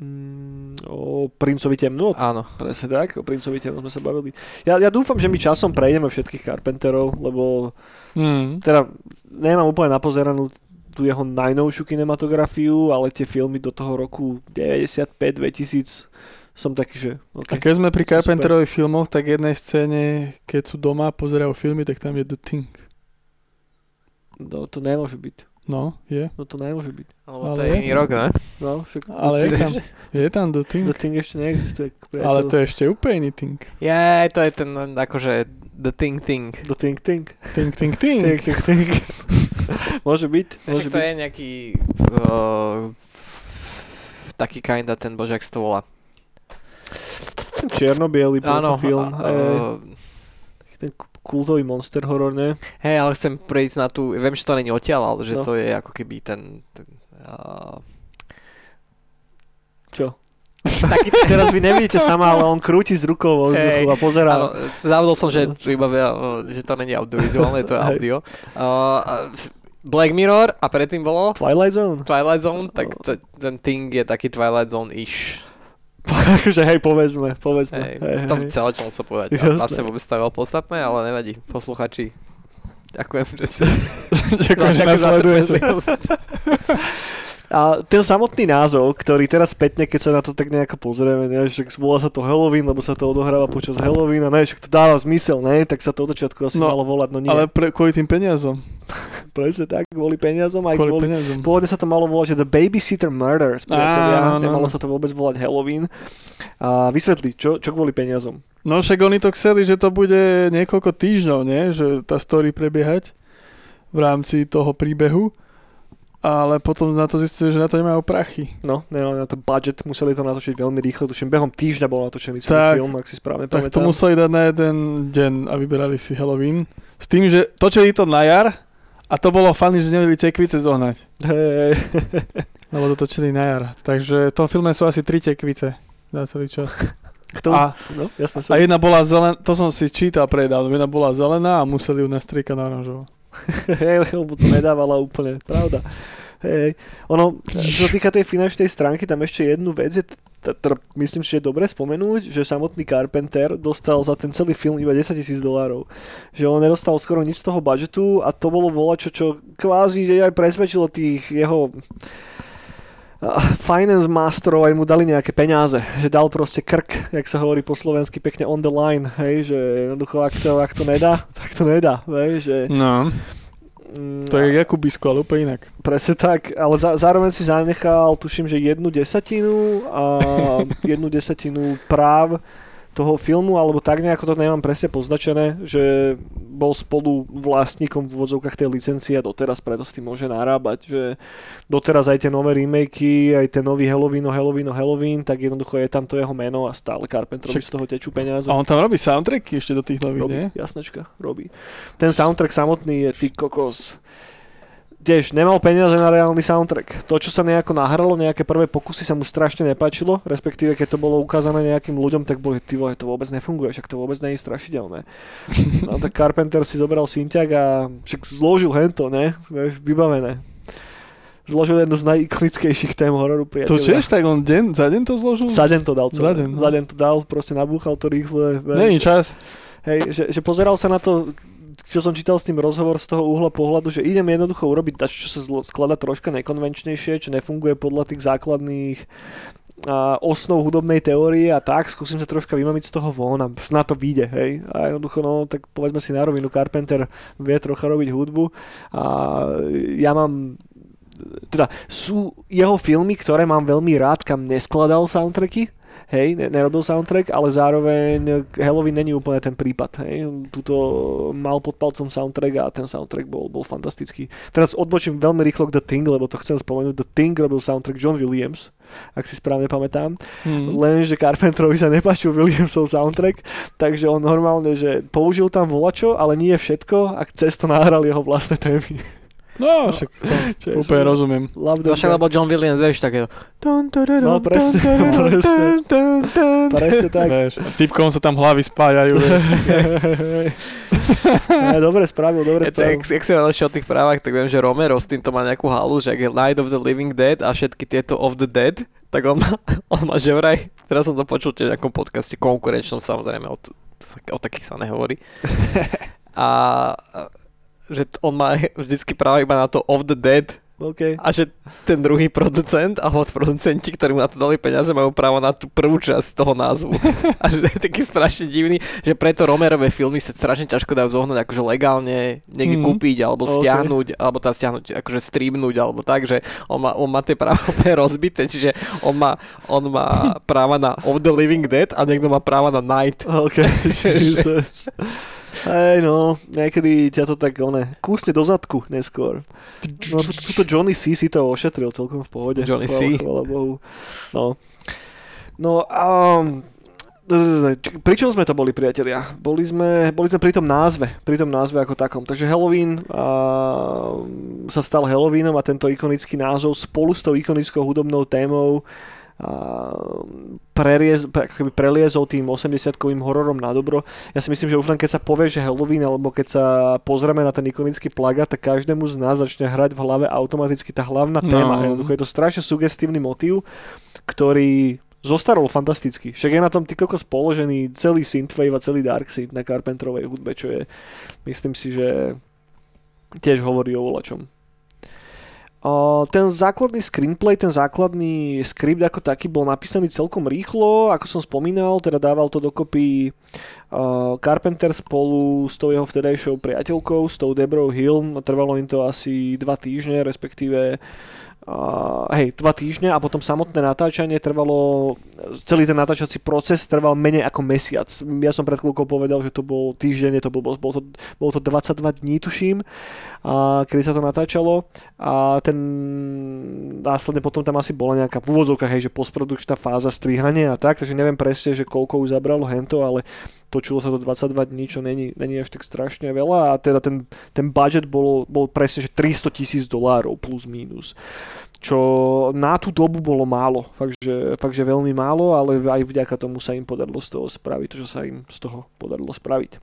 Mm, o Princovi temnot. Áno. Presne tak, o Princovi temnot sme sa bavili. Ja, ja dúfam, že my časom prejdeme všetkých Carpenterov, lebo Mm. teda nemám úplne napozeranú tú jeho najnovšiu kinematografiu, ale tie filmy do toho roku 95-2000 som taký, že A okay. keď sme pri Carpenterových filmoch, tak jednej scéne, keď sú doma a pozerajú filmy, tak tam je The Thing. no, to nemôže byť. No, je. No to nemôže byť. Lebo to Ale je je. iný rok, ne? No, však Ale je tam, je tam The Thing. The Thing ešte neexistuje. Priateľ. Ale to je ešte úplne iný Thing. Je, to je ten akože The Thing Thing. The Thing Thing. Ting, ting, ting. Thing, thing, thing. môže byť. Môže Však to byť. je nejaký uh, taký kinda ten sa to volá. Čierno-biely Áno, film. a- eh, uh, ten kultový monster horor, ne? hej, ale chcem prejsť na tú, viem, že to není odtiaľ, ale že No. to je ako keby ten, ten uh, Čo? taký Teraz vy nevidíte sama, ale on krúti z rukou vo vzduchu Hej, a pozerá. Áno, zabudol som, že, iba, že to není audiovizuálne, to je audio. Uh, Black Mirror a predtým bolo Twilight Zone? Twilight Zone, tak No. to, ten Thing je taký Twilight Zone-ish. že hej, povedzme, povedzme. Hej, Hej, hej, to hej. celé, čo sa povedať. Jasné. A vlastne vôbec to je podstatné, ale nevadí. Posluchači, ďakujem, že ste Ďakujem, že nás za sledujete. A ten samotný názov, ktorý teraz spätne, keď sa na to tak nejako pozrieme, ne, že volá sa to Halloween, lebo sa to odohráva počas Halloweena, ne, však to dáva zmysel, ne, tak sa to od začiatku asi No, malo volať, no nie. Ale pre, kvôli tým peniazom. Presne tak, kvôli peniazom, aj Kvôli kvôli, peniazom. Pôvodne sa to malo volať, že The Babysitter Murders, priatelia, áno, nemalo áno. sa to vôbec volať Halloween. A vysvetli, čo, čo kvôli peniazom? No však oni to chceli, že to bude niekoľko týždňov, nie? Že tá story prebiehať v rámci toho príbehu. Ale potom na to zistili, že na to nemajú prachy. No, nemali na to budget, museli to natočiť veľmi rýchlo, tuším, behom týždňa bol natočený celý Tak, film, ak si správne Tak to pamätám. museli dať na jeden deň a vyberali si Halloween. S tým, že točili to na jar a to bolo fany, že nevedeli tekvice zohnať. Hej, Lebo to točili na jar. Takže v tom filme sú asi tri tekvice na celý čas. Kto? A, no, jasné, a jedna bola zelená, to som si čítal predávno, jedna bola zelená a museli ju nastriekať na oranžovo. Hej, lebo to nedávala úplne, pravda. Hej, ono, čo týka tej finančnej stránky, tam ešte jednu vec je, myslím si, že je dobre spomenúť, že samotný Carpenter dostal za ten celý film iba 10 tisíc dolárov. Že on nedostal skoro nič z toho budžetu a to bolo volačo, čo kvázi že aj presvedčilo tých jeho finance masterov aj mu dali nejaké peniaze, že dal proste krk, jak sa hovorí po slovensky pekne on the line, hej, že jednoducho ak to, ak to nedá, tak to nedá, hej, že No, to je Jakubisko, ale úplne inak. Presne tak, ale za, zároveň si zanechal, tuším, že jednu desatinu a jednu desatinu práv toho filmu, alebo tak nejako to nemám presne poznačené, že bol spolu vlastníkom v úvodzovkách tej licencie a doteraz preto s tým môže narábať, že doteraz aj tie nové remakey, aj ten nový Halloween, o Halloween, o Halloween, tak jednoducho je tam to jeho meno a stále Carpenterovi Však- z toho tečú peniaze. A on tam robí soundtracky ešte do tých nových, Robí, nie? jasnečka, robí. Ten soundtrack samotný je ty kokos. Tiež nemal peniaze na reálny soundtrack. To, čo sa nejako nahralo, nejaké prvé pokusy sa mu strašne nepáčilo, respektíve keď to bolo ukázané nejakým ľuďom, tak boli, ty vole, to vôbec nefunguje, však to vôbec nie je strašidelné. No tak Carpenter si zobral synťak a však zložil hento, ne? Vieš, vybavené. zložil jednu z najikonickejších tém hororu To priateľia. tiež tak on deň, za deň to zložil? Za deň to dal celé. Za deň, no. Za deň to dal, proste nabúchal to rýchle. Není čas. Hej, že, že pozeral sa na to, čo som čítal s tým rozhovor z toho uhla pohľadu, že idem jednoducho urobiť čo sa skladá troška nekonvenčnejšie, čo nefunguje podľa tých základných a osnov hudobnej teórie a tak, skúsim sa troška vymamiť z toho von a na to vyjde, hej. A jednoducho, no, tak povedzme si na rovinu, Carpenter vie trocha robiť hudbu a ja mám teda sú jeho filmy, ktoré mám veľmi rád, kam neskladal soundtracky, hej, ne, nerobil soundtrack, ale zároveň Halloween není úplne ten prípad, hej, tuto mal pod palcom soundtrack a ten soundtrack bol, bol fantastický. Teraz odbočím veľmi rýchlo k The Thing, lebo to chcem spomenúť, The Thing robil soundtrack John Williams, ak si správne pamätám, Hm. lenže Carpenterovi sa nepáčil Williamsov soundtrack, takže on normálne, že použil tam volačo, ale nie všetko a cez to nahral jeho vlastné témy. No, však Čo je úplne rozumiem. No však, lebo John Williams, vieš, také... No, presne, presne. Presne tak. Vieš, a typkom sa tam hlavy spájajú. Ne, dobre spravil, dobre to, spravil. jak si ešte o tých právach, tak viem, že Romero s týmto má nejakú halu, že ak je Night of the Living Dead a všetky tieto of the Dead, tak on má, on má že vraj, teraz som to počul tiež v nejakom podcaste konkurenčnom, samozrejme, o, o takých sa nehovorí. A že on má vždycky práva iba na to of the dead OK. a že ten druhý producent alebo producenti, ktorí mu na to dali peniaze, majú právo na tú prvú časť toho názvu. A že to je taký strašne divný, že preto Romerové filmy sa strašne ťažko dajú zohnať akože legálne niekde Mhm. kúpiť alebo OK. stiahnuť, alebo teda stiahnuť, akože streamnúť alebo tak, že on má, on má tie práva rozbité, čiže on má, on má práva na Of the Living Dead a niekto má práva na Night. OK, Jesus. Hej no, niekedy ťa to tak one, kúsne do zadku neskôr. No tu- tuto Johnny C si to ošetril celkom v pohode. Johnny C. Chvála Bohu. No. No um, pri čom sme to boli, priatelia? Boli sme, boli sme pri tom názve, pri tom názve ako takom. Takže Halloween a, sa stal Halloweenom a tento ikonický názov spolu s tou ikonickou hudobnou témou a, preriez, pre, ako keby preliezol tým 80-kovým hororom na dobro. Ja si myslím, že už len keď sa povie, že Halloween, alebo keď sa pozrieme na ten ikonický plagát, tak každému z nás začne hrať v hlave automaticky tá hlavná téma. No. Jednoducho je to strašne sugestívny motív, ktorý zostarol fantasticky. Však je na tom ty kokos položený celý synthwave a celý dark synth na Carpenterovej hudbe, čo je, myslím si, že tiež hovorí o volačom. Ten základný screenplay, ten základný skript ako taký bol napísaný celkom rýchlo, ako som spomínal, teda dával to dokopy uh, Carpenter spolu s tou jeho vtedajšou priateľkou, s tou Debrou Hill, trvalo im to asi dva týždne, respektíve uh, hej, dva týždne a potom samotné natáčanie trvalo, celý ten natáčací proces trval menej ako mesiac. Ja som pred chvíľkou povedal, že to bol týždeň, to bol, bol, to, bolo to 22 dní, tuším, a kedy sa to natáčalo a ten následne potom tam asi bola nejaká v hej, že postprodukčná fáza strihania a tak, takže neviem presne, že koľko už zabralo hento, ale točilo sa to 22 dní, čo není, není až tak strašne veľa a teda ten, ten budget bol, bol presne, že 300 tisíc dolárov plus minus čo na tú dobu bolo málo, fakt že, fakt, že veľmi málo, ale aj vďaka tomu sa im podarilo z toho spraviť, to, čo sa im z toho podarilo spraviť.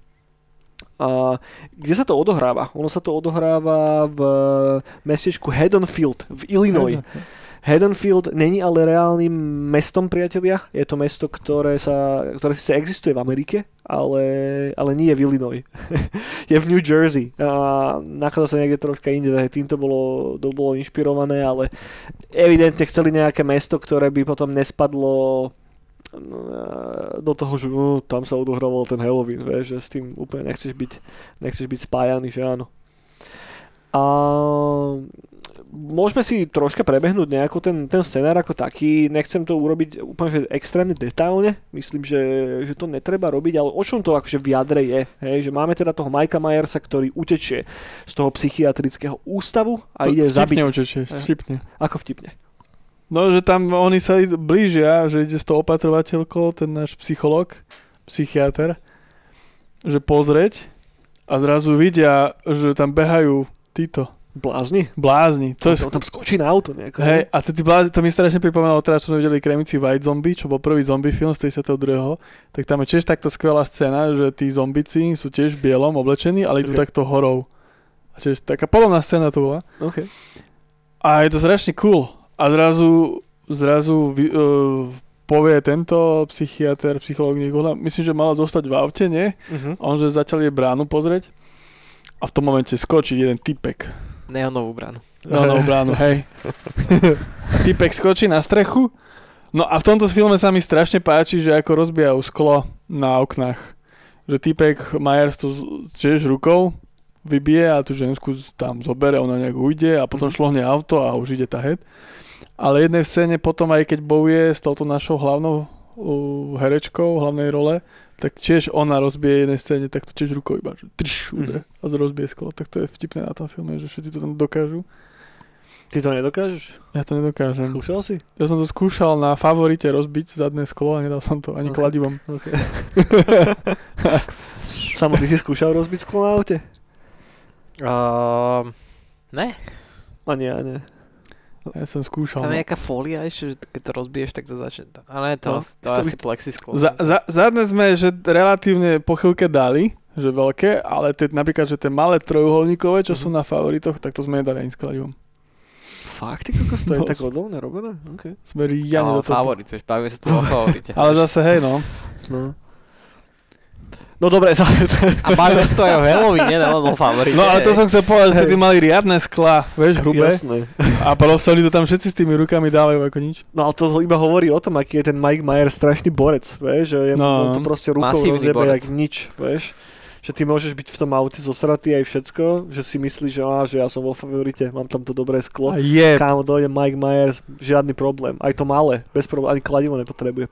A kde sa to odohráva? Ono sa to odohráva v mestečku Haddonfield v Illinois. Haddonfield není ale reálnym mestom, priatelia. Je to mesto, ktoré, sa, ktoré síce existuje v Amerike, ale, ale nie je v Illinois. je v New Jersey. A nachádza sa niekde troška inde, takže týmto bolo, to bolo inšpirované, ale evidentne chceli nejaké mesto, ktoré by potom nespadlo do toho, že uh, tam sa odohrával ten Halloween, vieš, že s tým úplne nechceš byť, nechceš byť spájaný, že áno. A môžeme si troška prebehnúť nejako ten, ten scenár ako taký, nechcem to urobiť úplne že extrémne detálne, myslím, že, že to netreba robiť, ale o čom to akože v jadre je, hej? že máme teda toho Majka Myersa, ktorý utečie z toho psychiatrického ústavu a To ide zabiť. Vtipne určite, vtipne. Ako vtipne? No, že tam oni sa blížia, že ide s tou opatrovateľkou, ten náš psycholog, psychiatr, že pozrieť a zrazu vidia, že tam behajú títo Blázni? blázni. To je, On tam skočí na auto nejako. hej, a tí blázni, to mi strašne pripomínalo teraz, čo sme videli Kremici White Zombie, čo bol prvý zombie film z 32. Tak tam je tiež takto skvelá scéna, že tí zombici sú tiež v bielom oblečení, ale idú takto horou. A tiež taká podobná scéna to bola. Okay. A je to strašne cool. A zrazu, zrazu uh, povie tento psychiatr, psychológ, niekto, myslím, že mala dostať v aute, nie? Uh-huh. A on, že začal jej bránu pozrieť. A v tom momente skočí jeden typek. Neonovú bránu. No, no, bránu, hej. typek skočí na strechu. No a v tomto filme sa mi strašne páči, že ako rozbijajú sklo na oknách. Že typek Myers to z- tiež rukou vybije a tú žensku tam zobere, ona nejak ujde a potom šlohne auto a už ide tá head. Ale jednej v scéne potom aj keď bojuje s touto našou hlavnou uh, herečkou hlavnej role, tak tiež ona rozbije jednej scéne, tak to tiež rukou iba, že trš, udre a rozbije sklo. Tak to je vtipné na tom filme, že všetci to tam dokážu. Ty to nedokážeš? Ja to nedokážem. Skúšal si? Ja som to skúšal na favorite rozbiť zadné sklo a nedal som to ani Ok. kladivom. Okay. Samo, ty si skúšal rozbiť sklo na aute? Uh, ne, A nie, a nie. Ja som skúšal. tam No. je nejaká fólia ešte, že keď to rozbiješ, tak to začne. Ale to, No, no, to, to je by- asi plexisklo. Za, za, zadné sme, že relatívne po chvíľke dali, že veľké, ale tie, napríklad, že tie malé trojuholníkové, čo Mhm. sú na favoritoch, tak to sme nedali ani s kladivom. Fakt, ty kokos, to je No. tak odlovne robené? Okay. Sme riadne no, do toho. favorit, vieš, bavíme sa tu o favorite. Ale zase, hej, no. No. No dobre, to, A bavíme sa tu aj o Halloween, nie len o favorite. No ale to som chcel povedať, že tedy mali riadne skla, vieš, hrubé. jasné. A proste oni to tam všetci s tými rukami dávajú ako nič. No ale to iba hovorí o tom, aký je ten Mike Myers strašný borec, vieš, že je, No. on to proste rukou rozjebe jak nič, vieš. Že ty môžeš byť v tom aute zosratý aj všetko, že si myslíš, že, á, že ja som vo favorite, mám tam to dobré sklo. A je, Kámo, dojde Mike Myers, žiadny problém. Aj to malé, bez problémov, ani kladivo nepotrebuje.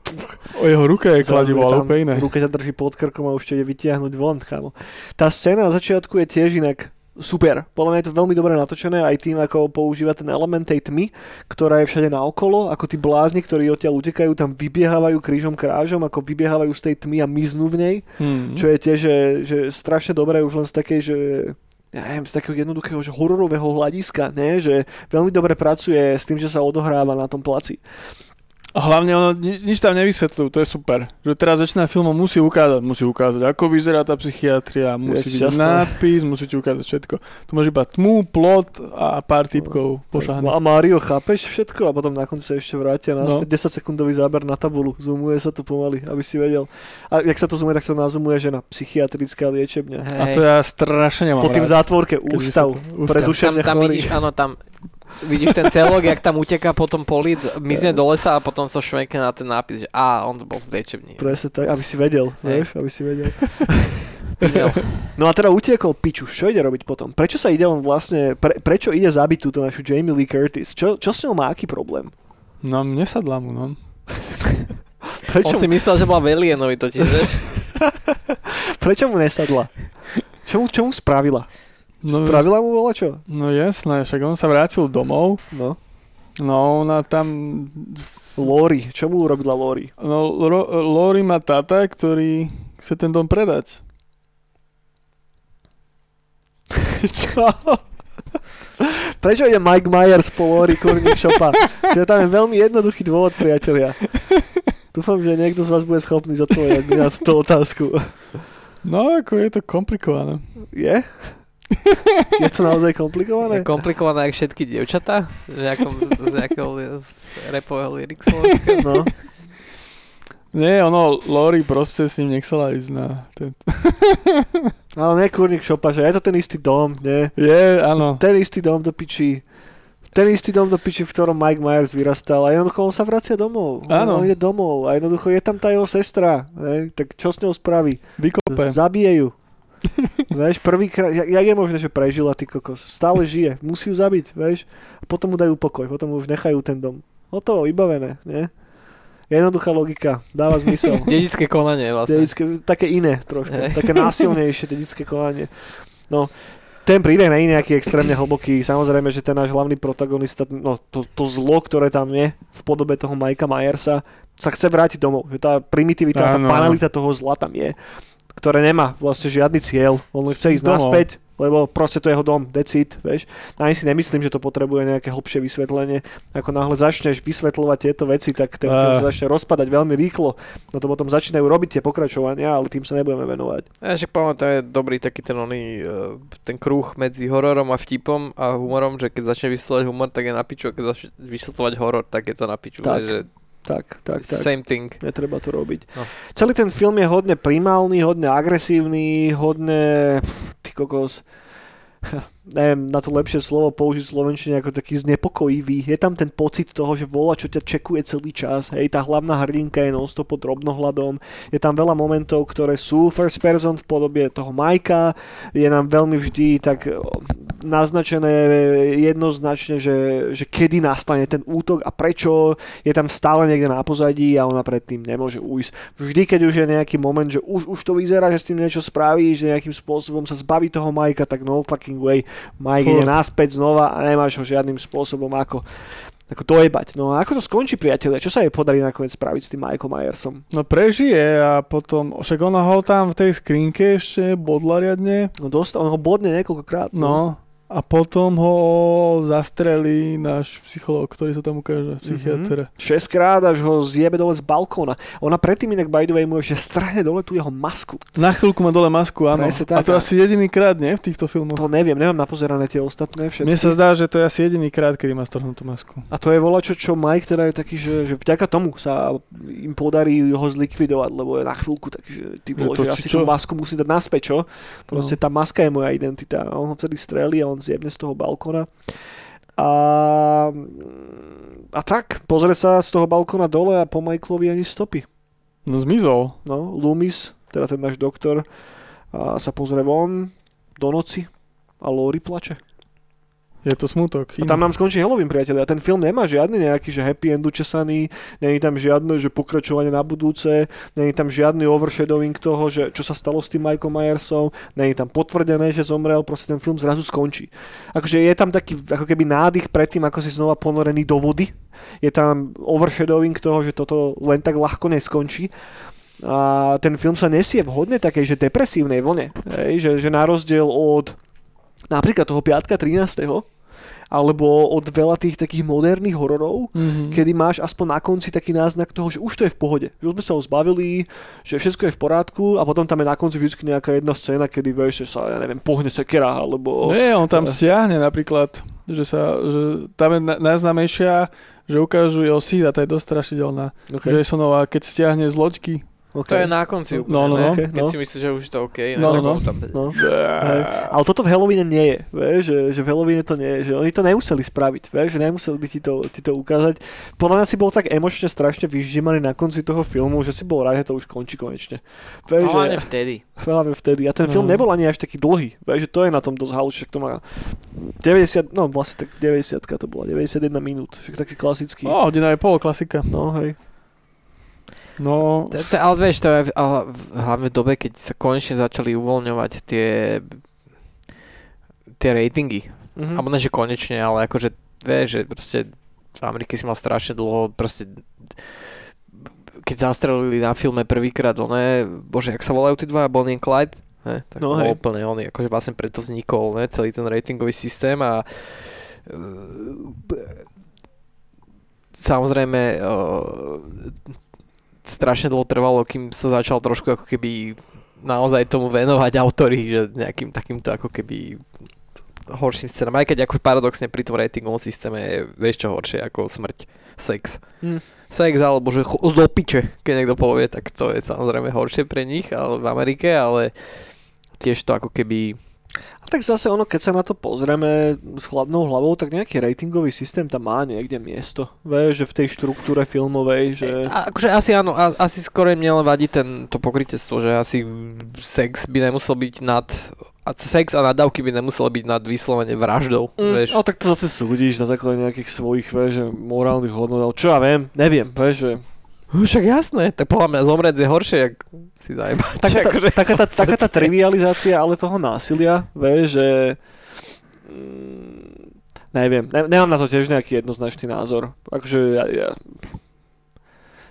o jeho ruke je kladivo, ale úplne iné. Ruka ťa drží pod krkom a už ťa ide vytiahnuť von, kámo. Tá scéna na začiatku je tiež inak super. Podľa mňa je to veľmi dobre natočené aj tým, ako používa ten element tej tmy, ktorá je všade naokolo, ako tí blázni, ktorí odtiaľ utekajú, tam vybiehávajú krížom krážom, ako vybiehávajú z tej tmy a miznú v nej, Hmm. čo je tiež že, že strašne dobré už len z takej, že ja neviem, z takého jednoduchého že hororového hľadiska, ne? že veľmi dobre pracuje s tým, že sa odohráva na tom placi. A hlavne ono ni, nič tam nevysvetľujú, to je super. Že teraz väčšina filmov musí ukázať, musí ukázať, ako vyzerá tá psychiatria, musí byť nápis, musí ti ukázať všetko. Tu máš iba tmu, plot a pár typkov No pošahaných. a Mario, chápeš všetko? A potom na konci sa ešte vrátia No. naspäť 10 sekundový záber na tabulu. Zoomuje sa to pomaly, aby si vedel. A jak sa to zoomuje, tak sa to nazumuje, že na psychiatrická liečebňa. Hej. A to ja strašne nemám Po tým rád. zátvorke ústav ústav. pre tam, duševne tam chorých. vidíš, áno, tam vidíš ten celok, jak tam uteká potom po lid, mizne do lesa a potom sa švekne na ten nápis, že á, on to bol v liečebni. Presne tak, aby si vedel, vieš, aby si vedel. Videl. No a teda utiekol piču, čo ide robiť potom? Prečo sa ide on vlastne, pre, prečo ide zabiť túto našu Jamie Lee Curtis? Čo, čo s ňou má, aký problém? No, nesadla mu, no. Prečo, On si myslel, že bola v Alienovi totiž, vieš? prečo mu nesadla? Čo mu, čo mu spravila? No, Spravila mu vola čo? no jasné, však on sa vrátil domov, No. no ona tam... Lori, čo mu urobila Lori? No, Ro- Lori má tata, ktorý chce ten dom predať. Čo? Prečo ide Mike Myers po Lori Kurník Shopa? Čiže tam je veľmi jednoduchý dôvod, priatelia. Dúfam, že niekto z vás bude schopný zodpovedať na túto otázku. No, ako je to komplikované. Je? Je to naozaj Je komplikované? komplikované, jak všetky dievčatá, z nejakom, z nejakého repového lyric No. Nie, ono, Lori proste s ním nechcela ísť na ten... Ale nie Kurník Shopa, že je to ten istý dom, nie? Je, áno. Ten istý dom do piči. Ten istý dom do piči, v ktorom Mike Myers vyrastal a jednoducho on sa vracia domov. Áno. On ide domov a jednoducho je tam tá jeho sestra. Hej? Tak čo s ňou spraví? Vykope. Zabije ju. vieš, prvýkrát, jak, jak je možné, že prežila ty kokos? Stále žije, musí ju zabiť, vieš? A potom mu dajú pokoj, potom mu už nechajú ten dom. Hotovo, vybavené, nie? Jednoduchá logika, dáva zmysel. Dedické konanie vlastne. Dedické, také iné trošku, také násilnejšie dedické konanie. No, ten príbeh nie je nejaký extrémne hlboký. Samozrejme, že ten náš hlavný protagonista, no to, to zlo, ktoré tam je v podobe toho Majka Myersa, sa chce vrátiť domov. Že tá primitivita, tá Áno. banalita toho zla tam je, ktoré nemá vlastne žiadny cieľ. On chce ísť Domov. naspäť, lebo proste to je jeho dom, decid, vieš. Ani si nemyslím, že to potrebuje nejaké hlbšie vysvetlenie. Ako náhle začneš vysvetľovať tieto veci, tak ten film Ah. začne rozpadať veľmi rýchlo. No to potom začínajú robiť tie pokračovania, ale tým sa nebudeme venovať. Ja že poviem, to je dobrý taký ten oný, eh, ten kruh medzi hororom a vtipom a humorom, že keď začne vysvetľovať humor, tak je na piču, a keď začne vysvetľovať horor, tak je to na piču. Tak, že Tak, tak, tak. same thing. Netreba to robiť. No. Celý ten film je hodne primálny, hodne agresívny, hodne... Ty kokos... neviem na to lepšie slovo použiť slovenčine ako taký znepokojivý. Je tam ten pocit toho, že vola, čo ťa čekuje celý čas. Hej, tá hlavná hrdinka je non pod drobnohľadom. Je tam veľa momentov, ktoré sú first person v podobe toho Majka. Je nám veľmi vždy tak o, naznačené jednoznačne, že, že kedy nastane ten útok a prečo. Je tam stále niekde na pozadí a ona predtým nemôže ujsť. Vždy, keď už je nejaký moment, že už, už to vyzerá, že s tým niečo spraví, že nejakým spôsobom sa zbaví toho Majka, tak no fucking way. Mike ide naspäť znova a nemáš ho žiadnym spôsobom ako, ako dojebať. No a ako to skončí, priatelia? Čo sa jej podarí nakoniec spraviť s tým Michael Myersom? No prežije a potom, však ona ho tam v tej skrinke ešte bodla riadne, No dosť, on ho bodne niekoľkokrát. no a potom ho zastrelí náš psychológ, ktorý sa tam ukáže, psychiatr. Mhm. Šestkrát, až ho zjebe dole z balkóna. Ona predtým inak by the way mu ešte strahne dole tú jeho masku. Na chvíľku má dole masku, áno. Presne tak, a to asi jediný krát, nie? V týchto filmoch. To neviem, nemám napozerané tie ostatné všetky. Mne sa zdá, že to je asi jediný krát, kedy má strhnutú masku. A to je volačo, čo Mike teda je taký, že, že vďaka tomu sa im podarí ho zlikvidovať, lebo je na chvíľku taký, že ty Že vole, to že, si asi čo? tú masku musí dať naspäť, čo? Proste tá maska je moja identita. A on ho vtedy strelí a on zjebne z toho balkona. A, a tak, pozrie sa z toho balkona dole a po Michaelovi ani stopy. No zmizol. No, Loomis, teda ten náš doktor, a sa pozrie von do noci a Lori plače. Je to smutok. A tam nám skončí Halloween, priatelia. Ten film nemá žiadny nejaký, že happy end učesaný, není tam žiadne, že pokračovanie na budúce, není tam žiadny overshadowing toho, že čo sa stalo s tým Michael Myersom, není tam potvrdené, že zomrel, proste ten film zrazu skončí. Akože je tam taký ako keby nádych predtým, ako si znova ponorený do vody. Je tam overshadowing toho, že toto len tak ľahko neskončí. A ten film sa nesie v hodne takej, že depresívnej vlne. Hej, že, že na rozdiel od napríklad toho piatka 13 alebo od veľa tých takých moderných hororov, Mhm. kedy máš aspoň na konci taký náznak toho, že už to je v pohode, že už sme sa ho zbavili, že všetko je v porádku a potom tam je na konci vždy nejaká jedna scéna, kedy vieš, že sa, ja neviem, pohne sekera, alebo... Nie, on tam stiahne napríklad, že sa, že tam je na- najznámejšia, že ukážu jeho síť a tá je dosť strašidelná. Okay. Jasonová, keď stiahne z loďky. Okay. To je na konci úplne, No, no, ne? no. Keď no. si myslíš, že už je to OK, No, tak no, on tam... No. Hej. Ale toto v Halloweene nie je, vieš, že, že v Halloweene to nie je, že oni to nemuseli spraviť, vieš, že nemuseli ti to, ti to ukázať. Podľa mňa si bol tak emočne strašne vyždimaný na konci toho filmu, že si bol rád, že to už končí konečne. Vieš, No, že, ale vtedy. hlavne vtedy. A ten film No. nebol ani až taký dlhý, vieš, že to je na tom dosť halu, to má 90, no vlastne tak 90 to bola, 91 minút, však taký klasický. O, hodina je pol, klasika. No hej. No, To, to, ale vieš, to je ale hlavne v dobe, keď sa konečne začali uvoľňovať tie tie ratingy. Mhm. Alebo ne, že konečne, ale akože, vieš, že proste v Amerike si mal strašne dlho, proste keď zastrelili na filme prvýkrát, oné, bože, jak sa volajú tí dva, Bonnie and Clyde, ne, tak No no, hej. úplne on, akože vlastne preto vznikol, ne, celý ten ratingový systém a e, samozrejme e, strašne dlho trvalo, kým sa začal trošku ako keby naozaj tomu venovať autory, že nejakým takýmto ako keby horším scénám, aj keď ako paradoxne pri tom ratingovom systéme je vieš čo horšie ako smrť, sex. Hm. Sex alebo že cho- do piče, keď niekto povie, tak to je samozrejme horšie pre nich ale v Amerike, ale tiež to ako keby A tak zase ono, keď sa na to pozrieme s chladnou hlavou, tak nejaký ratingový systém tam má niekde miesto. Vieš, že v tej štruktúre filmovej, že... A, akože asi áno, a, asi skôr im len vadí ten, to pokrytectvo, že asi sex by nemusel byť nad a sex a nadávky by nemuseli byť nad vyslovene vraždou, Mm, vieš. ale tak to zase súdiš na základe nejakých svojich, vieš, morálnych hodnot, ale čo ja viem, neviem, vieš, že... Však jasné, tak podľa mňa zomrieť je horšie, jak si zajebať. Taká tá, akože, taká, tá, taká tá trivializácia, ale toho násilia, vieš, že... Mm, neviem, ne, nemám na to tiež nejaký jednoznačný názor. Akože ja, ja,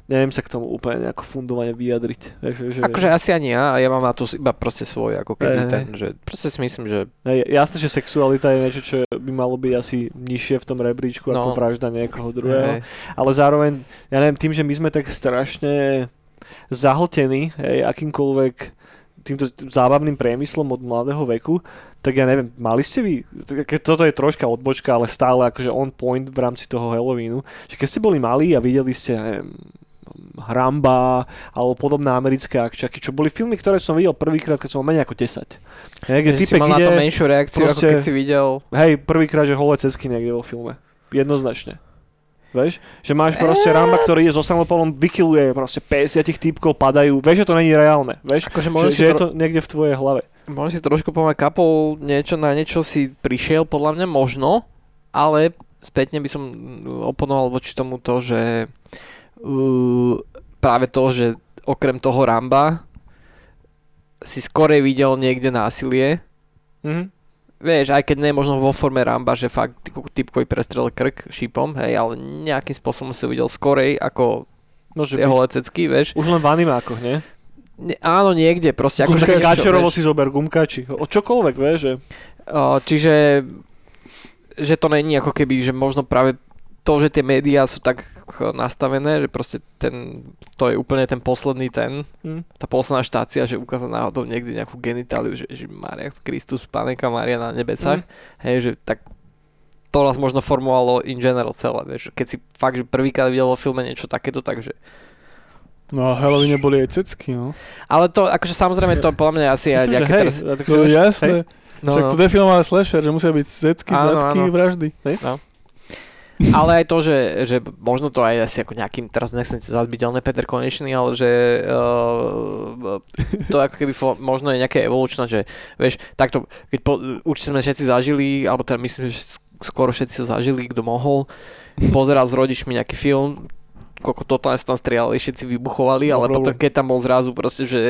neviem sa k tomu úplne nejako fundovane vyjadriť. Vieš, že... Akože asi ani ja, ja mám na to iba proste svoj, ako keby hej. ten, že proste si myslím, že Hej, jasné, že sexualita je niečo, čo by malo byť asi nižšie v tom rebríčku ako No. vražda niekoho druhého. hej, Ale zároveň, ja neviem, tým, že my sme tak strašne zahltení hej, akýmkoľvek týmto zábavným priemyslom od mladého veku, tak ja neviem, mali ste vy, keď toto je troška odbočka, ale stále akože on point v rámci toho Halloweenu, že keď ste boli malí a videli ste, ja neviem, Hramba alebo podobné americké akčaky, čo boli filmy, ktoré som videl prvýkrát, keď som mal menej ako 10. Hej, kde že si mal na to ide, menšiu reakciu, ako proste- keď si videl hej, prvýkrát, že holé cecky niekde vo filme. Jednoznačne. Vieš? Že máš proste Ramba, ktorý je so samopalom, vykiluje proste 50 typkov, padajú. Vieš, že to není reálne. Vieš? Akože Že, že si je tro- to niekde v tvojej hlave. Možno si trošku pomať kapol, niečo na niečo si prišiel, podľa mňa možno, ale spätne by som oponoval voči tomu to, že uh, práve to, že okrem toho Ramba si skorej videl niekde násilie, Mhm. vieš, aj keď nie je možno vo forme Ramba, že fakt typkovi prestrel krk šípom, hej, ale nejakým spôsobom si videl skorej ako Môže tie byť. holé cecky, vieš. Už len v animákoch, nie? Ne, áno, niekde, proste akože Gumka, si zober, gumkači. O čokoľvek, vieš, že... O, čiže že to není ako keby, že možno práve to, že tie médiá sú tak nastavené, že proste ten, to je úplne ten posledný ten, Hm. tá posledná štácia, že ukázať náhodou niekde nejakú genitáliu, že, že Mária Kristus, Pánenka Mária na nebesách, hej, že tak to nás možno formovalo in general celé, vieš, keď si fakt, že prvýkrát videl vo filme niečo takéto, takže No a Halloween boli aj cecky, no. ale to, akože samozrejme to podľa mňa asi aj Myslím, že nejaké hej. teraz, a tak, No jasné. hej. no, Však no. to je filmová slasher, že musia byť cecky, Áno, zadky, áno. vraždy. Ale aj to, že, že možno to aj asi ako nejakým, teraz nechcem zase byť len Peter Konečný, ale že uh, to ako keby fo, možno je nejaké evolučné, že vieš, takto, keď po, určite sme všetci zažili, alebo teda myslím, že sk- skoro všetci sa zažili, kto mohol, pozeral s rodičmi nejaký film, koľko totálne sa tam strieľali, všetci vybuchovali, ale potom keď tam bol zrazu proste, že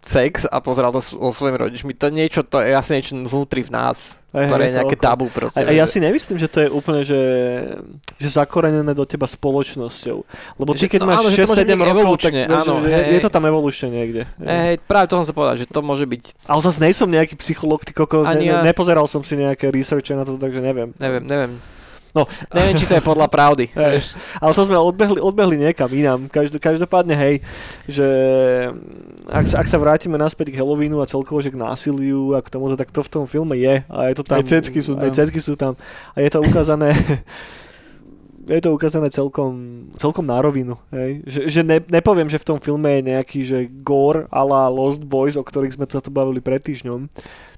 sex a pozeral to so svojimi rodičmi, to niečo, to je asi niečo vnútri v nás, Hej, ktoré je nejaké okolo. tabu proste. A, a ja si nemyslím, že to je úplne, že, že zakorenené do teba spoločnosťou. Lebo ty, Že- keď no máš áno, že to môže 6-7 byť rokov, tak áno, že hej, je, to tam evolučne niekde. Hej, práve to som sa povedal, že to môže byť, Ale zase nejsom nejaký psycholog, ty kokos, ne, ja. nepozeral som si nejaké researche na to, takže neviem. neviem, neviem. No. Neviem, či to je podľa pravdy. Hej. Ale to sme odbehli, odbehli niekam inám. Každ- každopádne, hej, že ak sa, ak sa vrátime naspäť k Halloweenu a celkovo, že k násiliu a k tomuto, tak to v tom filme je. A je to tam, Aj cecky sú Aj tam. cecky sú tam. A je to ukázané je to ukázané celkom, celkom na rovinu. Hej. Že, že ne, nepoviem, že v tom filme je nejaký že gore a la Lost Boys, o ktorých sme tu bavili pred týždňom.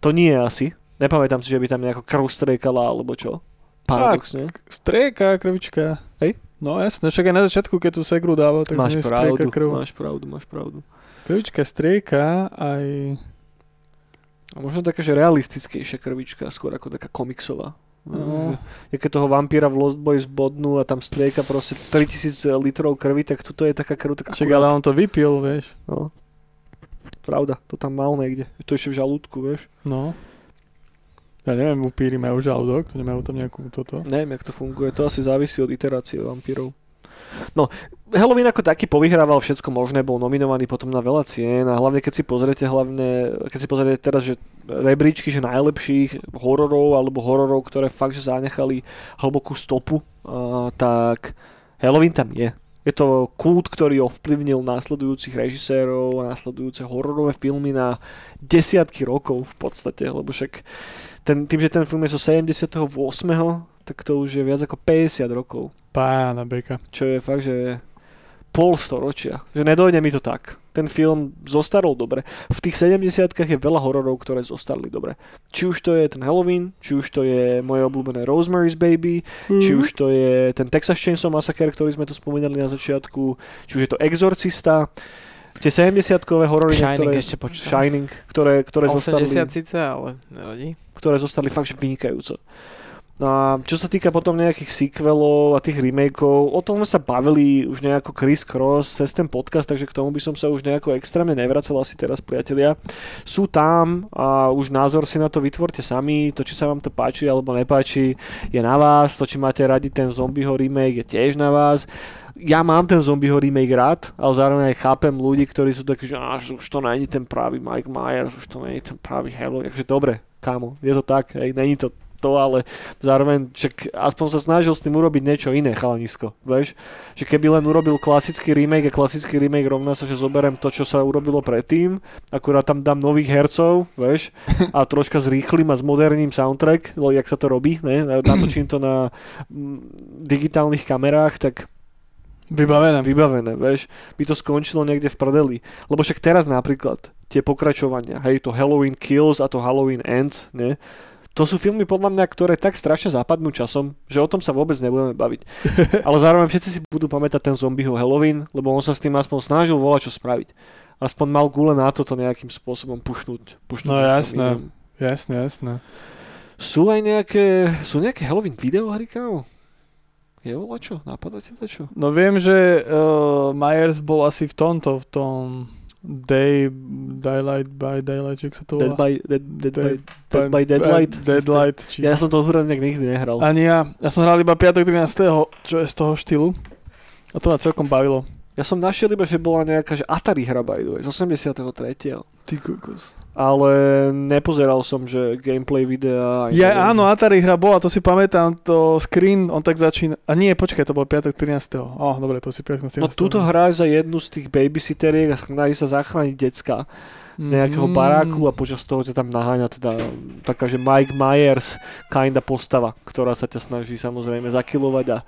To nie je asi. Nepamätám si, že by tam nejako krv striekala alebo čo. Paradoxne. Strieka, krvička. Hej? No jasne, však aj na začiatku, keď tu segru dával, tak Máš pravdu, strieka krv. máš pravdu, máš pravdu. Krvička, strieka, aj... A možno taká, že realistickejšia krvička, skôr ako taká komiksová. No. Je keď toho vampíra v Lost Boys bodnú a tam strieka proste 3000 litrov krvi, tak tuto je taká krv, tak Však ale on to vypil, vieš. No. Pravda, to tam mal niekde. To ešte v žalúdku, vieš. No. Ja neviem, upíry majú žalúdok, to nemajú tam nejakú toto. Neviem, jak to funguje. To asi závisí od iterácie vampírov. No, Halloween ako taký povyhrával všetko možné, bol nominovaný potom na veľa cien a hlavne keď si pozriete hlavne, keď si pozriete teraz, že rebríčky, že najlepších hororov alebo hororov, ktoré fakt, že zanechali hlbokú stopu, a, tak Halloween tam je. Je to kult, ktorý ovplyvnil následujúcich režisérov a následujúce hororové filmy na desiatky rokov v podstate, lebo však ten, tým, že ten film je zo 78. tak to už je viac ako 50 rokov, Pána Beka. čo je fakt, že pol storočia. Že nedojde mi to tak. Ten film zostarol dobre. V tých 70 je veľa hororov, ktoré zostarli dobre. Či už to je ten Halloween, či už to je moje obľúbené Rosemary's Baby, či Mhm. už to je ten Texas Chainsaw Massacre, ktorý sme tu spomínali na začiatku, či už je to Exorcista, tie 70-kové horory, Shining ktoré, ešte počítam. Shining, ktoré, ktoré, zostali, 80 síce, ale nevadí. ktoré zostali fakt vynikajúco. No a čo sa týka potom nejakých sequelov a tých remakeov, o tom sme sa bavili už nejako Chris Cross cez ten podcast, takže k tomu by som sa už nejako extrémne nevracel asi teraz, priatelia. Sú tam a už názor si na to vytvorte sami, to či sa vám to páči alebo nepáči je na vás, to či máte radi ten zombieho remake je tiež na vás ja mám ten zombieho remake rád, ale zároveň aj chápem ľudí, ktorí sú takí, že už to není ten pravý Mike Myers, už to není ten pravý Halloween, takže dobre, kámo, je to tak, hej, není to to, ale zároveň však aspoň sa snažil s tým urobiť niečo iné, chalanisko, vieš? Že keby len urobil klasický remake a klasický remake rovná sa, že zoberiem to, čo sa urobilo predtým, akurát tam dám nových hercov, vieš? A troška zrýchlim a zmoderním soundtrack, jak sa to robí, ne? Natočím to na mm, digitálnych kamerách, tak Vybavené. Vybavené, vieš. By to skončilo niekde v prdeli. Lebo však teraz napríklad tie pokračovania, hej, to Halloween Kills a to Halloween Ends, ne? to sú filmy podľa mňa, ktoré tak strašne západnú časom, že o tom sa vôbec nebudeme baviť. Ale zároveň všetci si budú pamätať ten zombieho Halloween, lebo on sa s tým aspoň snažil volať čo spraviť. Aspoň mal gule na to nejakým spôsobom pušnúť. pušnúť no jasné, jasné, jasné. Sú aj nejaké, sú nejaké Halloween videohry, kámo? Je voľa čo? Napadá ti to čo? No viem, že uh, Myers bol asi v tomto, v tom Day, Daylight by Daylight, či sa to volá? Dead by, dead, dead, by, dead by Deadlight? Deadlight. Či... Ja som to hru nikdy nehral. Ani ja. Ja som hral iba 5. 13. čo je z toho štýlu. A to ma celkom bavilo. Ja som našiel iba, že bola nejaká že Atari hra by the way, z 83. Ty kokos. Ale nepozeral som, že gameplay videa... Ja áno, Atari hra bola, to si pamätám, to screen, on tak začína... A nie, počkaj, to bol 5. 13. Oh, dobre, to si 5. 13. No túto hra za jednu z tých babysitteriek a snaží sa zachrániť decka z nejakého mm. baráku a počas toho ťa tam naháňa teda taká, že Mike Myers kinda postava, ktorá sa ťa snaží samozrejme zakilovať a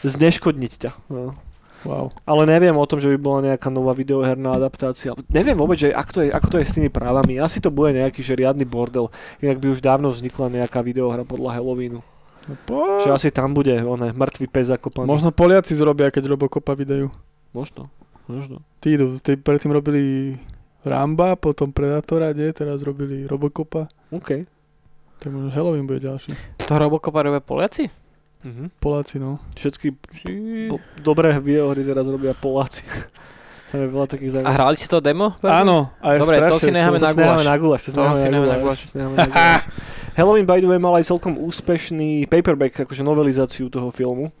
zneškodniť ťa. No. Wow. Ale neviem o tom, že by bola nejaká nová videoherná adaptácia. Neviem vôbec, že ako to, je, ako to je s tými právami. Asi to bude nejaký že riadny bordel. Inak by už dávno vznikla nejaká videohra podľa Halloweenu. No po... Že asi tam bude oné, mŕtvý pes zakopaný. Možno Poliaci zrobia, keď Robocopa vydajú. Možno, možno. Tí idú, tí predtým robili Ramba, potom Predatora, nie? Teraz robili Robocopa. OK. Tak možno Halloween bude ďalší. To Robocopa robia Poliaci? Mm-hmm. Poláci, no. Všetky po, dobré videohry teraz robia Poláci. Tam je veľa takých zaujímavých. A hrali si to demo? Áno. A je Dobre, strašne, to si necháme na guláš. na guláš. To si necháme na guláš. Halloween by the way mal aj celkom úspešný paperback, akože novelizáciu toho filmu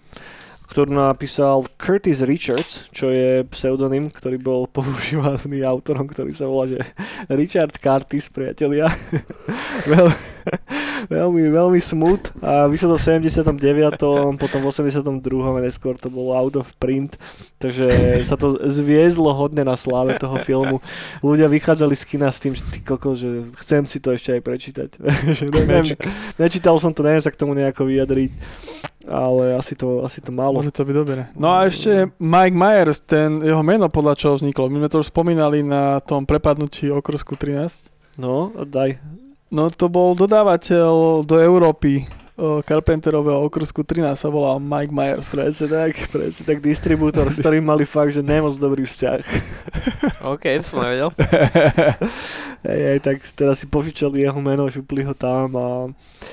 ktorú napísal Curtis Richards, čo je pseudonym, ktorý bol používaný autorom, ktorý sa volá že Richard Curtis, priatelia. Veľ, veľmi, veľmi smut a vyšlo to v 79. potom v 82. a neskôr to bolo out of print, takže sa to zviezlo hodne na sláve toho filmu. Ľudia vychádzali z kina s tým, že ty koko, že chcem si to ešte aj prečítať. neviem, nečítal som to, neviem sa k tomu nejako vyjadriť ale asi to, asi to málo. Môže to byť dobre. No a ešte Mike Myers, ten jeho meno podľa čoho vzniklo. My sme to už spomínali na tom prepadnutí okrsku 13. No, daj. No to bol dodávateľ do Európy Carpenterového okrsku 13 sa volal Mike Myers. Presne tak, presne tak distribútor, s ktorým mali fakt, že nemoc dobrý vzťah. OK, to som nevedel. hej, hej, tak teraz si požičali jeho meno, šupli ho tam a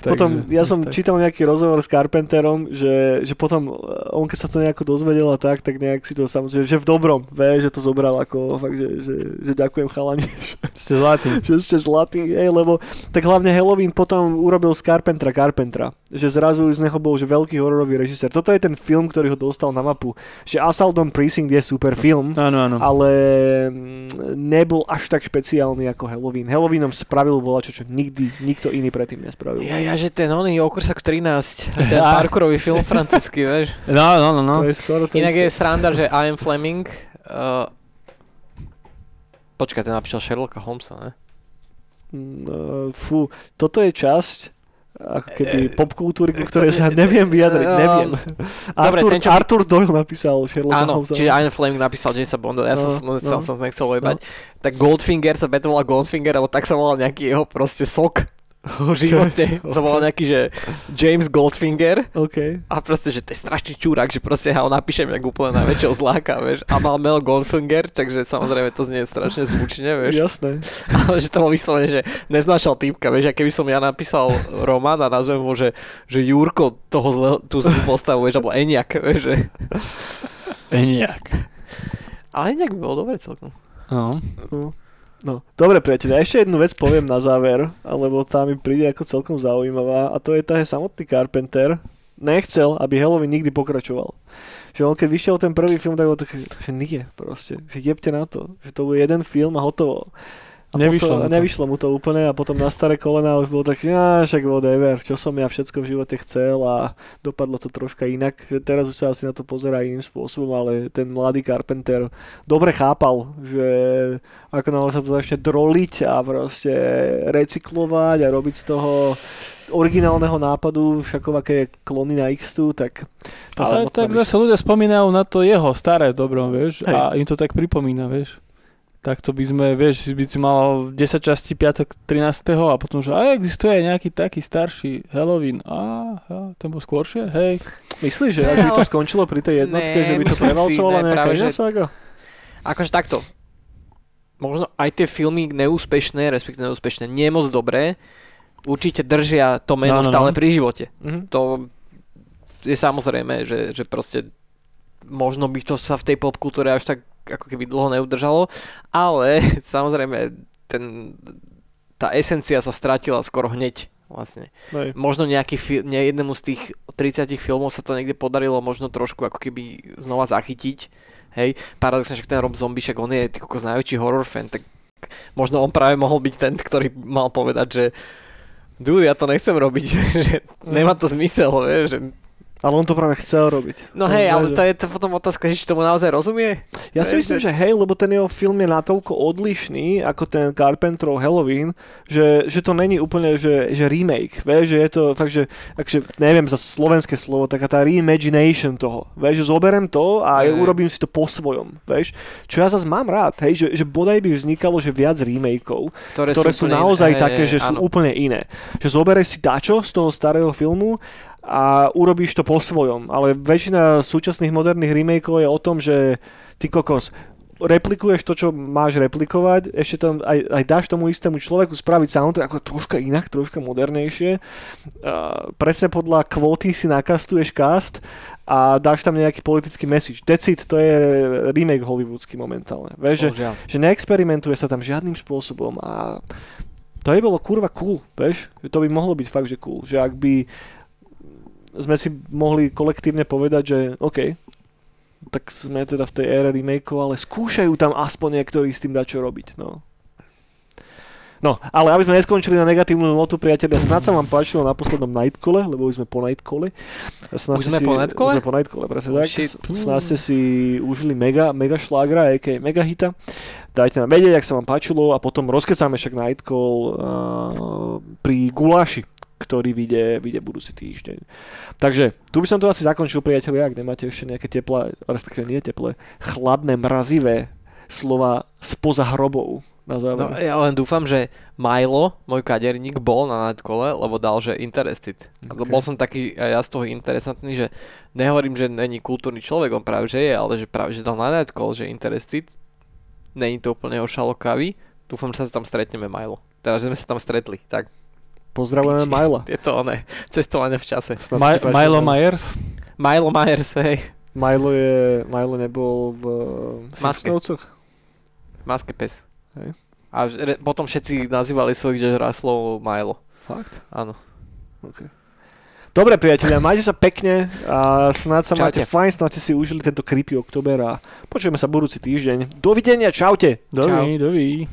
tak, potom, ja som tak. čítal nejaký rozhovor s Carpenterom, že, že potom on keď sa to nejako dozvedel a tak, tak nejak si to samozrejme, že v dobrom, vie, že to zobral ako fakt, že, že, že ďakujem chalani. Ste zlatí. že ste zlatí, hej, lebo tak hlavne Halloween potom urobil z Carpentera Carpentera že zrazu z neho bol že veľký hororový režisér. Toto je ten film, ktorý ho dostal na mapu. Že Assault on Precinct je super film, áno, áno. ale mm, nebol až tak špeciálny ako Halloween. Halloweenom spravil volačo, čo nikdy nikto iný predtým nespravil. Ja, ja že ten oný okrsak 13, ten parkourový film francúzsky, vieš. No, no, no. no. To je skoro to Inak isté. je sranda, že I am Fleming uh, Počkaj, ten napísal Sherlocka Holmesa, ne? No, fú, toto je časť ako keby e, popkultúry, ku ktorej sa neviem vyjadriť, um, neviem. Dobre, Arthur, ten, čo... Arthur Doyle napísal Sherlock Áno, Holmes. čiže Ian Fleming napísal Jamesa Bonda, ja no, som, no, som nechcel ojebať. No. Tak Goldfinger sa preto volal Goldfinger, alebo tak sa volal nejaký jeho proste sok. V živote. To bol nejaký, že James Goldfinger OK. a proste, že to je strašný čúrak, že proste ho napíšem jak úplne najväčšieho zláka, vieš. A mal Mel Goldfinger, takže samozrejme to znie strašne zvučne, vieš. Jasné. Ale že to bol vyslovene, že neznášal týpka, vieš, a keby som ja napísal román a nazvem ho, že, že Jurko toho zlého, tú zlú postavu, vieš, alebo Eniak, vieš, že... Eniak. Ale Eniak by bol dobre celkom. No. No. No, dobre priateľ, ešte jednu vec poviem na záver, alebo tá mi príde ako celkom zaujímavá a to je tá, samotný Carpenter nechcel, aby Halloween nikdy pokračoval. Že on keď vyšiel ten prvý film, tak bol tak, že nie proste, že jebte na to, že to bude jeden film a hotovo. A Nevyšlo potom, mu to. nevyšlo mu to úplne a potom na staré kolena už bol tak, ja, však whatever, čo som ja všetko v živote chcel a dopadlo to troška inak, že teraz už sa asi na to pozerá iným spôsobom, ale ten mladý Carpenter dobre chápal, že ako náhle sa to začne droliť a proste recyklovať a robiť z toho originálneho nápadu, všakovaké klony na x tak tá Ale tak zase ľudia spomínajú na to jeho staré dobro, vieš, Hej. a im to tak pripomína, vieš. Tak to by sme, vieš, by si mal 10 častí piatok 13. a potom, že aj existuje aj nejaký taký starší Halloween. A, ja, ten bol skôršie, hej. Myslíš, že ak by to ale- skončilo pri tej jednotke, Ne, že by to prevalcovala ne, nejaká práve, iná saga? Akože takto. Možno aj tie filmy neúspešné, respektíve neúspešné, nie moc dobré, určite držia to meno No, no, no. stále pri živote. Mhm. To je samozrejme, že, že proste možno by to sa v tej popkultúre až tak ako keby dlho neudržalo, ale samozrejme ten, tá esencia sa stratila skoro hneď vlastne. Hej. Možno nejaký fi- nie, jednému z tých 30 filmov sa to niekde podarilo možno trošku ako keby znova zachytiť. Hej, paradoxne, však ten Rob Zombie, však on je ty kokos najväčší horror fan, tak možno on práve mohol byť ten, ktorý mal povedať, že dude, ja to nechcem robiť, že nemá to zmysel, vieš, že Ale on to práve chcel robiť. No hej, ale to je to potom otázka, že či tomu naozaj rozumie? Ja si myslím, že hej, lebo ten jeho film je natoľko odlišný ako ten Carpenterov Halloween, že, že to není úplne, že, že remake, vieš, že je to fakt, že, akže, neviem za slovenské slovo, taká tá reimagination toho, vieš, že zoberiem to a Hej. urobím si to po svojom, vieš, čo ja zase mám rád, hej, že, že bodaj by vznikalo, že viac remakeov, Ktoré, ktoré sú, úplne naozaj iné. také, Hej, že hej, sú áno. úplne iné. Že zoberieš si dačo z toho starého filmu a urobíš to po svojom. Ale väčšina súčasných moderných remakeov je o tom, že ty kokos, replikuješ to, čo máš replikovať, ešte tam aj, aj dáš tomu istému človeku spraviť soundtrack ako troška inak, troška modernejšie. Uh, presne podľa kvóty si nakastuješ cast a dáš tam nejaký politický message. Decid, to je remake hollywoodsky momentálne. Vieš, že že neexperimentuje sa tam žiadnym spôsobom a to by bolo kurva cool, vieš? To by mohlo byť fakt, že cool. Že ak by sme si mohli kolektívne povedať, že OK, tak sme teda v tej ére remakeov, ale skúšajú tam aspoň niektorí s tým dať čo robiť, no. No, ale aby sme neskončili na negatívnu notu, priatelia, snad sa vám páčilo na poslednom Nightcole, lebo už sme po Nightcole. Snad Už sme si, po Nightcole? Už sme po Nightcole, presne Oh, tak. shit. Snad ste si užili mega, mega šlágra, a.k.a. mega hita. Dajte nám vedieť, ak sa vám páčilo a potom rozkecáme však Nightcall uh, pri Guláši ktorý vyjde, vyjde budúci týždeň. Takže tu by som to asi zakončil, priatelia, ak nemáte ešte nejaké teplé, respektíve nie teplé, chladné, mrazivé slova spoza hrobov na záver. No, ja len dúfam, že Milo, môj kaderník, bol na Nightkole, lebo dal, že interested. A Ok. to Bol som taký ja z toho interesantný, že nehovorím, že není kultúrny človek, on práve že je, ale že práve že dal na Nightcall, že interested. Není to úplne ošalokavý. Dúfam, že sa tam stretneme, Milo. Teraz, že sme sa tam stretli. Tak, Pozdravujeme Piči. Majla. je to oné, cestovanie v čase. Ma- Milo. Myers. Milo Myers, hej. Milo, je, Milo nebol v Maske. Simpsonovcoch? Maske pes. Hej. A re, potom všetci nazývali svojich žraslov Milo. Fakt? Áno. Okay. Dobre priatelia, majte sa pekne a snáď sa Čaute. máte fajn, snáď ste si užili tento creepy oktober a počujeme sa budúci týždeň. Dovidenia, čaute! Dovi, dovi.